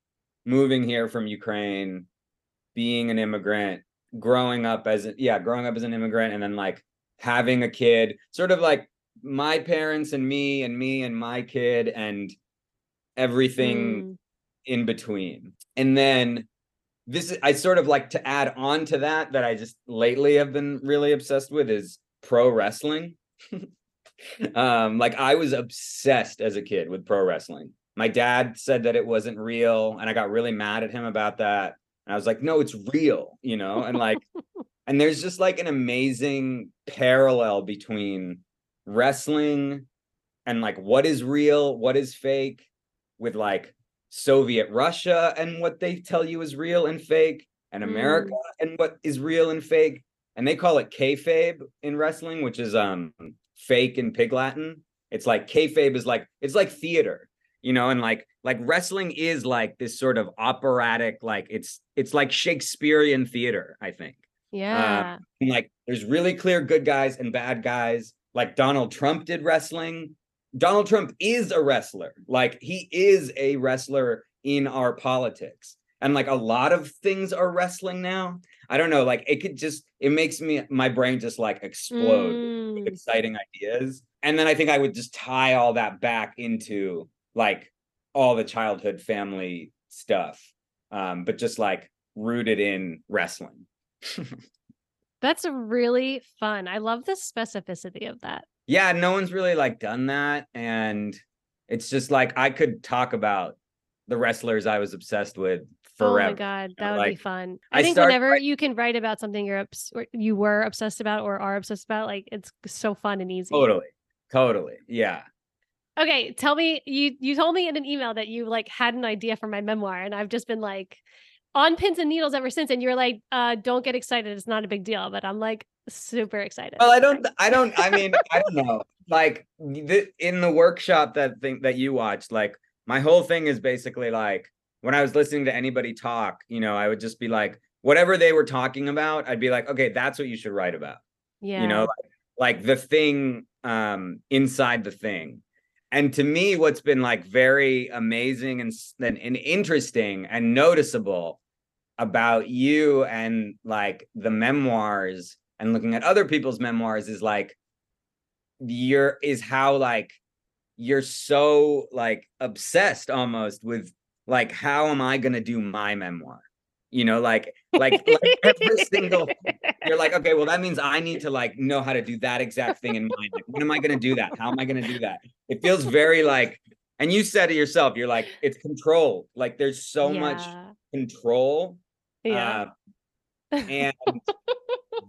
moving here from Ukraine, being an immigrant, growing up as yeah, growing up as an immigrant and then like having a kid, sort of like my parents and me and me and my kid and everything Mm, in between. And then this is I sort of like to add on to that that I just lately have been really obsessed with is pro wrestling. um like I was obsessed as a kid with pro wrestling. My dad said that it wasn't real and I got really mad at him about that. And I was like, "No, it's real," you know? And like and there's just like an amazing parallel between wrestling and like what is real, what is fake with like Soviet Russia and what they tell you is real and fake, and America and what is real and fake. And they call it kayfabe in wrestling, which is um fake in pig Latin. It's like kayfabe is like it's like theater, you know, and like like wrestling is like this sort of operatic, like it's it's like Shakespearean theater, I think. yeah. And like there's really clear good guys and bad guys. Like Donald Trump did wrestling. Donald Trump is a wrestler. Like he is a wrestler in our politics. And like a lot of things are wrestling now. I don't know, like it could just it makes me my brain just like explode with Mm, exciting ideas. And then I think I would just tie all that back into like all the childhood family stuff. Um, but just like rooted in wrestling. that's really fun. I love the specificity of that. yeah no one's really like done that and it's just like i could talk about the wrestlers i was obsessed with forever Oh my god, know, that would be fun. I I, think start whenever you can write about something you're obs- or you were obsessed about or are obsessed about, like it's so fun and easy. totally totally yeah Okay, tell me you you told me in an email that you like had an idea for my memoir, and I've just been like on pins and needles ever since. And you're like, uh, don't get excited, it's not a big deal. But I'm like super excited. well i don't i don't i mean i don't know like the, in the workshop that thing that you watched like my whole thing is basically like when i was listening to anybody talk you know i would just be like whatever they were talking about, I'd be like, okay, that's what you should write about. Yeah. You know, like, like the thing um inside the thing. And to me, what's been like very amazing and, and, interesting and noticeable about you and like the memoirs and looking at other people's memoirs is like you're is how like you're so like obsessed almost with like how am I gonna do my memoir? You know, like like, like every single you're like, okay, well, that means I need to like know how to do that exact thing in mind. Like, when am I gonna do that? How am I gonna do that? It feels very like, and you said it yourself, you're like, it's controlled. Like there's so much control. Yeah. uh, and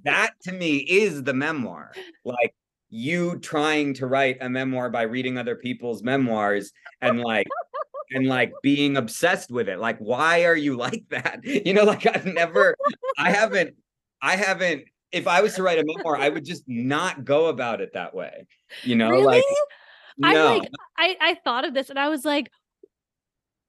that to me is the memoir. Like you trying to write a memoir by reading other people's memoirs and like and like being obsessed with it. Like, why are you like that? You know, like I've never, I haven't, I haven't. If I was to write a memoir, I would just not go about it that way. You know, really? like I'm no, like, I, I thought of this and I was like,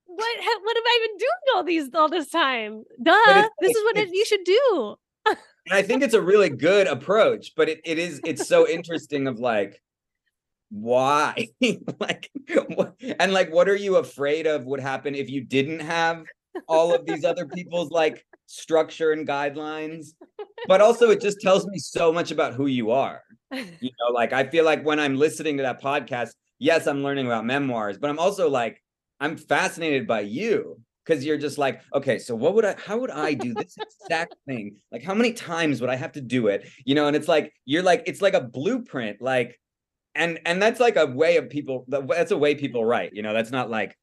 what ha- what have I been doing all these all this time? Duh. This is what it, you should do. and I think it's a really good approach, but it, it is it's so interesting of like why? Like what, and like what are you afraid of would happen if you didn't have all of these other people's like structure and guidelines? But also it just tells me so much about who you are. You know like i feel like when i'm listening to that podcast yes i'm learning about memoirs but i'm also like i'm fascinated by you because you're just like okay so what would i how would i do this exact thing? Like how many times would i have to do it? You know and it's like you're like it's like a blueprint like and and that's like a way of people that's a way people write you know that's not like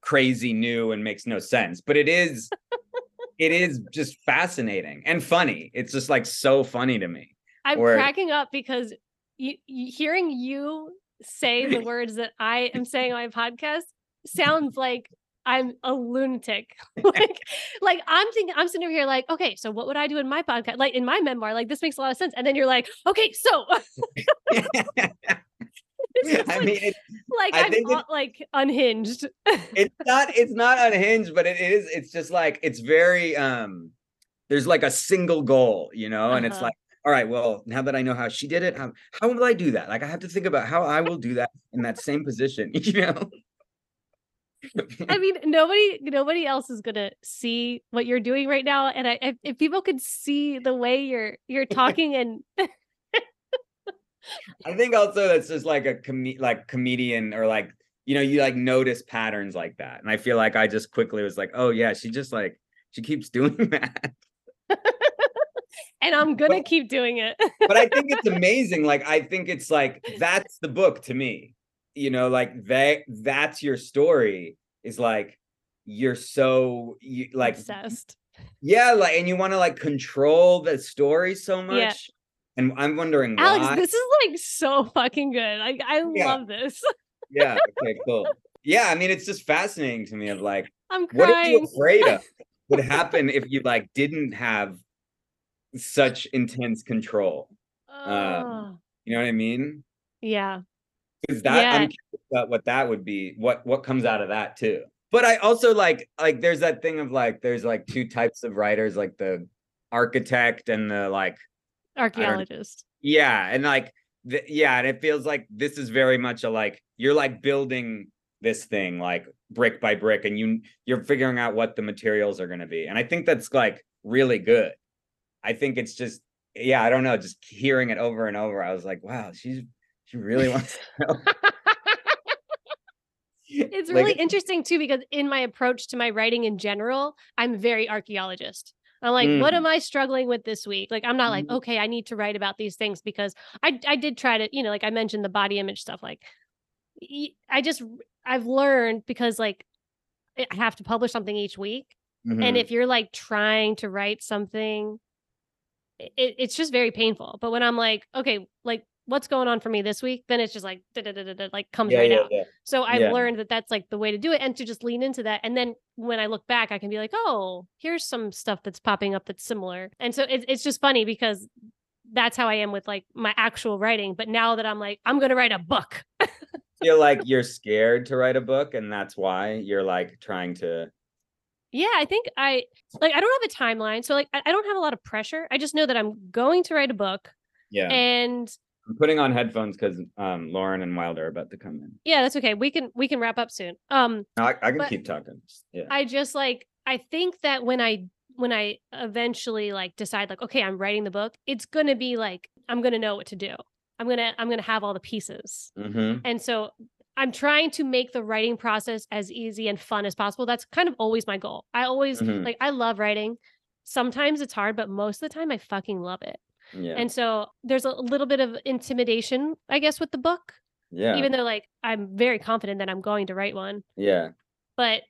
crazy new and makes no sense but it is it is just fascinating and funny it's just like so funny to me I'm Or- cracking up because you, hearing you say the words that I am saying on my podcast sounds like I'm a lunatic. like, like I'm thinking, I'm sitting over here like, okay, so what would I do in my podcast? Like in my memoir, like this makes a lot of sense. And then you're like, okay, so it's i like, mean it, like I I'm think like unhinged. it's not it's not unhinged but it is it's just like it's very um there's like a single goal you know and it's Uh-huh. like all right well now that i know how she did it how, how will i do that like i have to think about how i will do that in that same position you know I mean, nobody, nobody else is gonna see what you're doing right now. And I, if, if people could see the way you're, you're talking and i think also that's just like a com- like comedian or like you know you like notice patterns like that and i feel like i just quickly was like oh yeah she just like she keeps doing that and I'm gonna keep doing it. but I think it's amazing. Like I think it's like that's the book to me. You know, like that that's your story is like you're so you like Obsessed. yeah, like and you want to like control the story so much. Yeah. And I'm wondering Alex, why. this is like so fucking good. Like I Yeah. love this. yeah, okay, cool. Yeah, I mean it's just fascinating to me of like I'm what are you crying. afraid of would happen if you like didn't have such intense control. Oh, You know what I mean? yeah. Because that I'm Yeah. curious about what that would be. What what comes out of that too. But I also like like there's that thing of like there's like two types of writers, like the architect and the like Archaeologist. yeah, and like the, yeah, and it feels like this is very much a like you're like building this thing like brick by brick, and you you're figuring out what the materials are going to be, and I think that's like really good. I think it's just yeah, I don't know, just hearing it over and over, I was like, wow, she's she really wants to know. It's Like, really interesting too because in my approach to my writing in general, I'm very archaeologist. I'm like, what Mm. am I struggling with this week? Like, I'm not like, Mhm. okay, I need to write about these things because I I did try to, you know, like I mentioned the body image stuff. Like, I just I've learned because like I have to publish something each week, and Mhm. if you're like trying to write something, it, it's just very painful. But when I'm like, okay, like what's going on for me this week, then it's just like da da da da da like comes yeah, right yeah, out. yeah. So I've learned that that's like the way to do it and to just lean into that. And then when I look back, I can be like, oh, here's some stuff that's popping up that's similar. And so it's, it's just funny because that's how I am with like my actual writing. But now that I'm like, I'm going to write a book. feel like you're scared to write a book and that's why you're like trying to Yeah, I think I like I don't have a timeline. So like I, I don't have a lot of pressure. I just know that I'm going to write a book Yeah. and I'm putting on headphones because um Lauren and Wilder are about to come in. yeah, that's okay. We can we can wrap up soon. Um No, I, I can keep talking. Yeah. I just like I think that when I when I eventually like decide like okay, I'm writing the book, it's going to be like I'm going to know what to do. I'm going to I'm to have all the pieces. mm-hmm. And so I'm trying to make the writing process as easy and fun as possible. That's kind of always my goal. I always Mhm. like I love writing. Sometimes it's hard, but most of the time I fucking love it. Yeah. And so there's a little bit of intimidation, I guess, with the book, yeah. even though like I'm very confident that I'm going to write one, yeah. but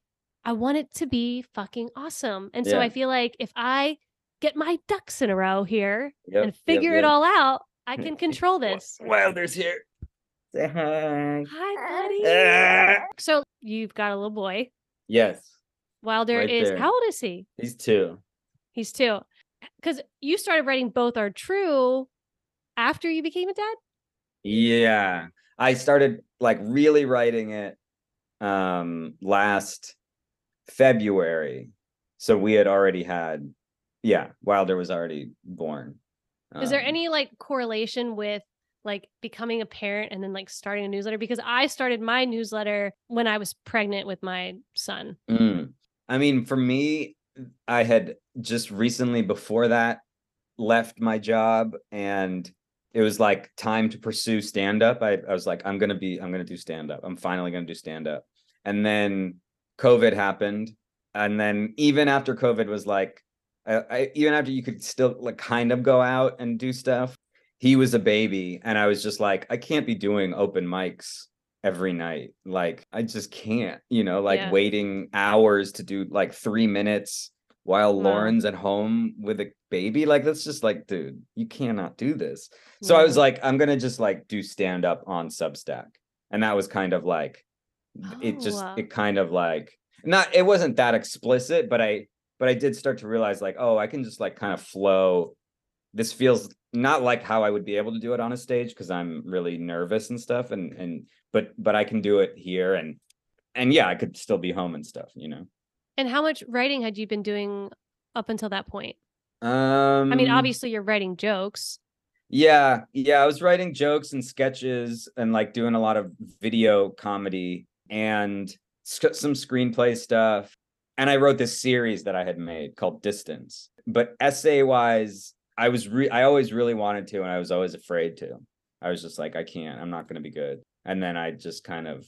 I want it to be fucking awesome. And so Yeah. I feel like if I get my ducks in a row here Yep, and yep, figure it all out, I can control this. Wilder's here. Say hi. Hi, buddy. Ah. So you've got a little boy. Yes. Wilder Right is there. how old is he? He's two. He's two. Because you started writing both are true after you became a dad. Yeah. I started like really writing it um last February. So we had already had yeah, Wilder was already born. Is there Um, any like correlation with like becoming a parent and then like starting a newsletter? Because I started my newsletter when I was pregnant with my son. Mm. I mean, for me, I had just recently before that left my job and it was like time to pursue stand up. I, I was like, I'm going to be, I'm going to do stand up. I'm finally going to do stand up. And then COVID happened. And then even after COVID was like, I, I, even after you could still like kind of go out and do stuff, he was a baby. And I was just like, I can't be doing open mics every night. Like I just can't, you know, like Yeah. waiting hours to do like three minutes while Wow. Lauren's at home with a baby. Like that's just like, dude, you cannot do this. So I was like, I'm gonna just like do stand up on Substack. And that was kind of like it just Oh. it kind of like not it wasn't that explicit, but I but I did start to realize like, oh, I can just like kind of flow. This feels not like how I would be able to do it on a stage because I'm really nervous and stuff. And and but but I can do it here and and yeah, I could still be home and stuff, you know. And how much writing had you been doing up until that point? Um I mean, obviously you're writing jokes. Yeah, yeah, I was writing jokes and sketches and like doing a lot of video comedy and sc- some screenplay stuff. And I wrote this series that I had made called Distance. But essay wise, I was re- I always really wanted to and I was always afraid to. I was just like I can't. I'm not going to be good. And then I just kind of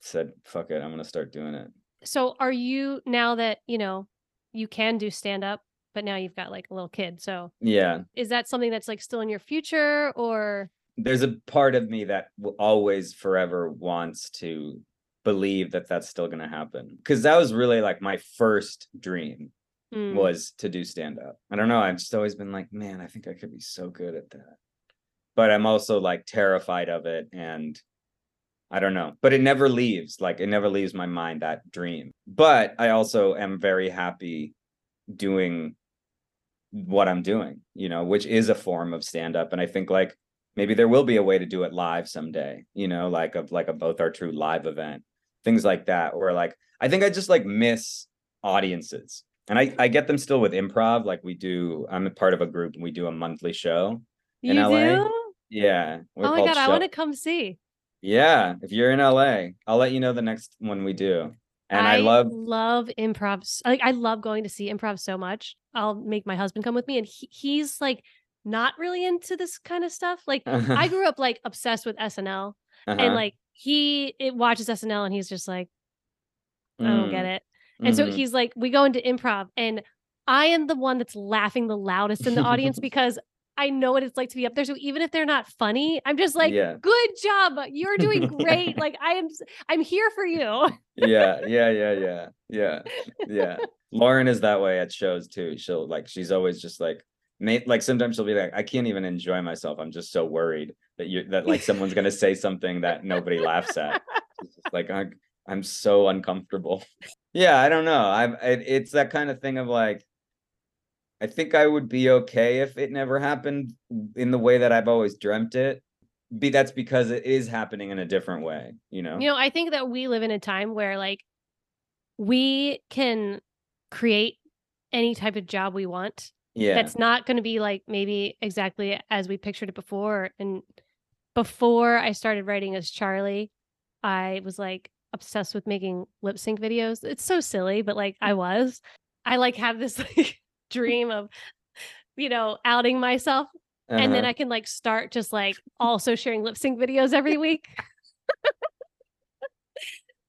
said fuck it, I'm going to start doing it. So are you now that, you know, you can do stand up, but now you've got like a little kid. So Yeah. is that something that's like still in your future or there's a part of me that always forever wants to believe that that's still going to happen because that was really like my first dream Mm, was to do stand up i don't know i've just always been like man i think i could be so good at that but i'm also like terrified of it and i don't know but it never leaves like it never leaves my mind that dream but i also am very happy doing what i'm doing you know which is a form of stand up and i think like maybe there will be a way to do it live someday you know like of like a both are true live event things like that or like i think i just like miss audiences and i i get them still with improv like we do i'm a part of a group and we do a monthly show you in LA? do? yeah we're Oh my god, I want to come see. Yeah if you're in la i'll let you know the next one we do and i, love love improv. Like I love going to see improv so much. I'll make my husband come with me, and he, he's like not really into this kind of stuff. Like I grew up like obsessed with SNL, Uh-huh. and like he it watches SNL, and he's just like, I don't get it. And so Mhm. he's like, we go into improv, and I am the one that's laughing the loudest in the audience because I know what it's like to be up there. So even if they're not funny, I'm just like, Yeah. good job, you're doing great. like I am, I'm here for you. yeah yeah yeah yeah yeah yeah lauren is that way at shows too she'll like she's always just like like sometimes she'll be like i can't even enjoy myself i'm just so worried that you that like someone's gonna say something that nobody laughs at just like I'm, i'm so uncomfortable yeah i don't know i've it, it's that kind of thing of like i think i would be okay if it never happened in the way that i've always dreamt it. Be that's because it is happening in a different way you know? You know, I think that we live in a time where like we can create any type of job we want. Yeah. that's not going to be like maybe exactly as we pictured it before. And before i started writing as charlie i was like obsessed with making lip sync videos. It's so silly but like i mm. was. I like have this like dream of you know outing myself and then Uh-huh. i can like start just like also sharing lip sync videos every week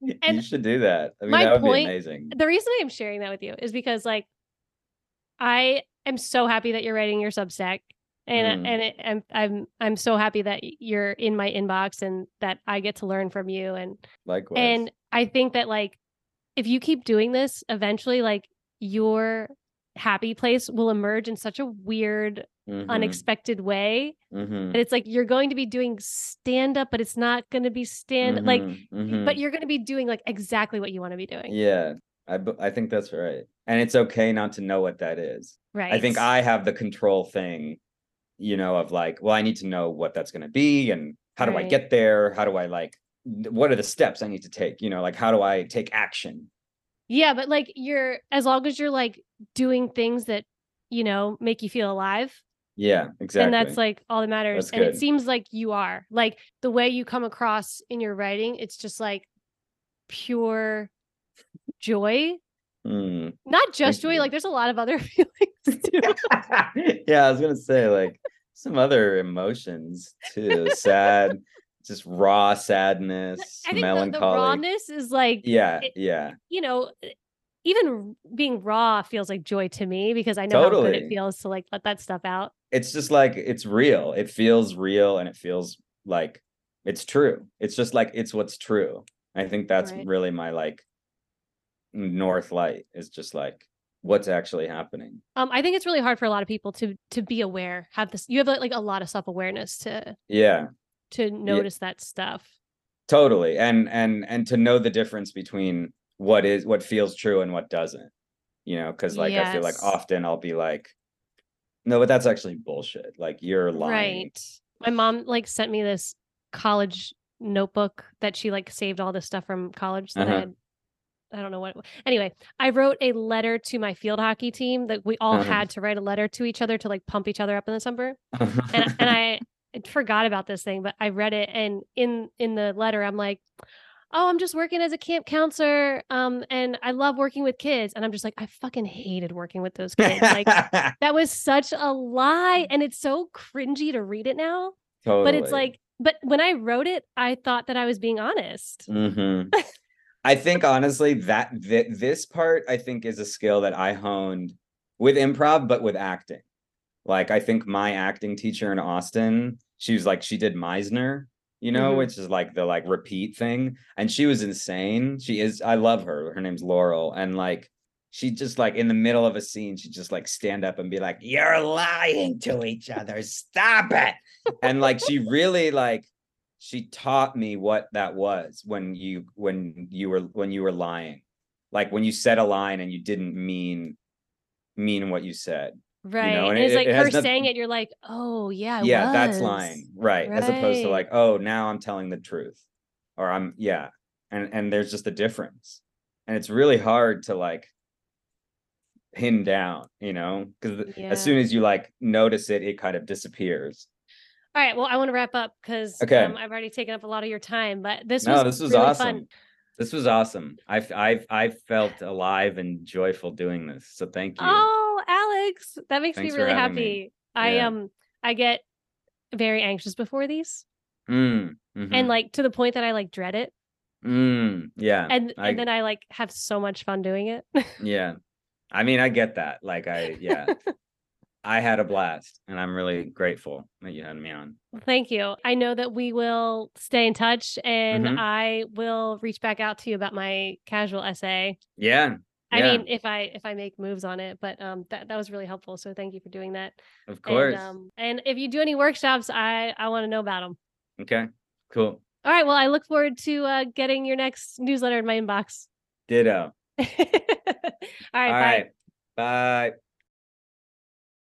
you should do that. I mean, my that would point- be amazing. the reason i'm sharing that with you is because like i am so happy that you're writing your substack and Mm. and it, I'm I'm I'm so happy that you're in my inbox and that I get to learn from you and Likewise. and I think that like if you keep doing this eventually like your happy place will emerge in such a weird Mhm, unexpected way mhm, that it's like you're going to be doing stand up but it's not going to be stand like mhm, mhm. but you're going to be doing like exactly what you want to be doing yeah, I, I think that's right, and it's okay not to know what that is. right I think I have the control thing, you know, of like, well, I need to know what that's going to be and how do I get there? How do I like, what are the steps I need to take? You know, like, how do I take action? Yeah, but like you're as long as you're like doing things that you know make you feel alive, Yeah, exactly. and that's like all that matters. That's and it seems like you are. Like the way you come across in your writing, it's just like pure joy. Mm. Not just joy, you. like there's a lot of other feelings too. yeah, I was gonna say like some other emotions too. Sad, just raw sadness, I think the, the rawness is like yeah, it- yeah, you know, even being raw feels like joy to me because I know how good it feels to like let that stuff out. it's just like it's real. It feels real, and it feels like it's true. It's just like it's what's true. I think that's Right. really my like north light is just like what's actually happening. Um, I think it's really hard for a lot of people to to be aware, have this. You have like a lot of self awareness to Yeah, to notice that stuff. totally and and and to know the difference between what is what feels true and what doesn't you know because like i feel like often i'll be like no but that's actually bullshit like you're lying Right. My mom like sent me this college notebook that she like saved all this stuff from college that I Uh-huh. had. I don't know what. Anyway, I wrote a letter to my field hockey team that we all Uh-huh. had to write a letter to each other to like pump each other up in the summer. And and I forgot about this thing, but I read it and in in the letter I'm like, "Oh, I'm just working as a camp counselor um and I love working with kids." And I'm just like, "I fucking hated working with those kids." Like that was such a lie and it's so cringy to read it now but it's like but when i wrote it i thought that i was being honest Mhm. I think honestly that th- this part I think is a skill that I honed with improv, but with acting. Like I think my acting teacher in Austin, she was like she did Meisner, you know, Mhm. which is like the like repeat thing, and she was insane. She is. I love her. Her name's Laurel, and like she just like in the middle of a scene, she just like stand up and be like, "You're lying to each other. Stop it!" and like she really like she taught me what that was when you when you were when you were lying like when you said a line and you didn't mean mean what you said right and and it- it's like it her saying it you're like oh yeah I yeah that's lying right as opposed to like oh now i'm telling the truth or i'm yeah and and there's just a difference and it's really hard to like pin down you know because Yeah. as soon as you like notice it it kind of disappears. All right well i want to wrap up because Okay. um, i've already taken up a lot of your time but this no was this was really awesome. Fun this was awesome. I've i've i felt alive and joyful doing this so thank you. Oh alex that makes Thanks me really having me. happy i Yeah. um i get very anxious before these Mm, mhm, and like to the point that i like dread it mm, yeah and I- and then i like have so much fun doing it yeah i mean i get that like i yeah i had a blast and i'm really grateful that you had me on Thank you. I know that we will stay in touch and Mhm. I will reach back out to you about my casual essay. yeah I yeah, mean, if I if I make moves on it, but um that that was really helpful. So thank you for doing that. of course And um and if you do any workshops, I I want to know about them. okay cool All right, well, I look forward to uh getting your next newsletter in my inbox. ditto All right, all bye. right bye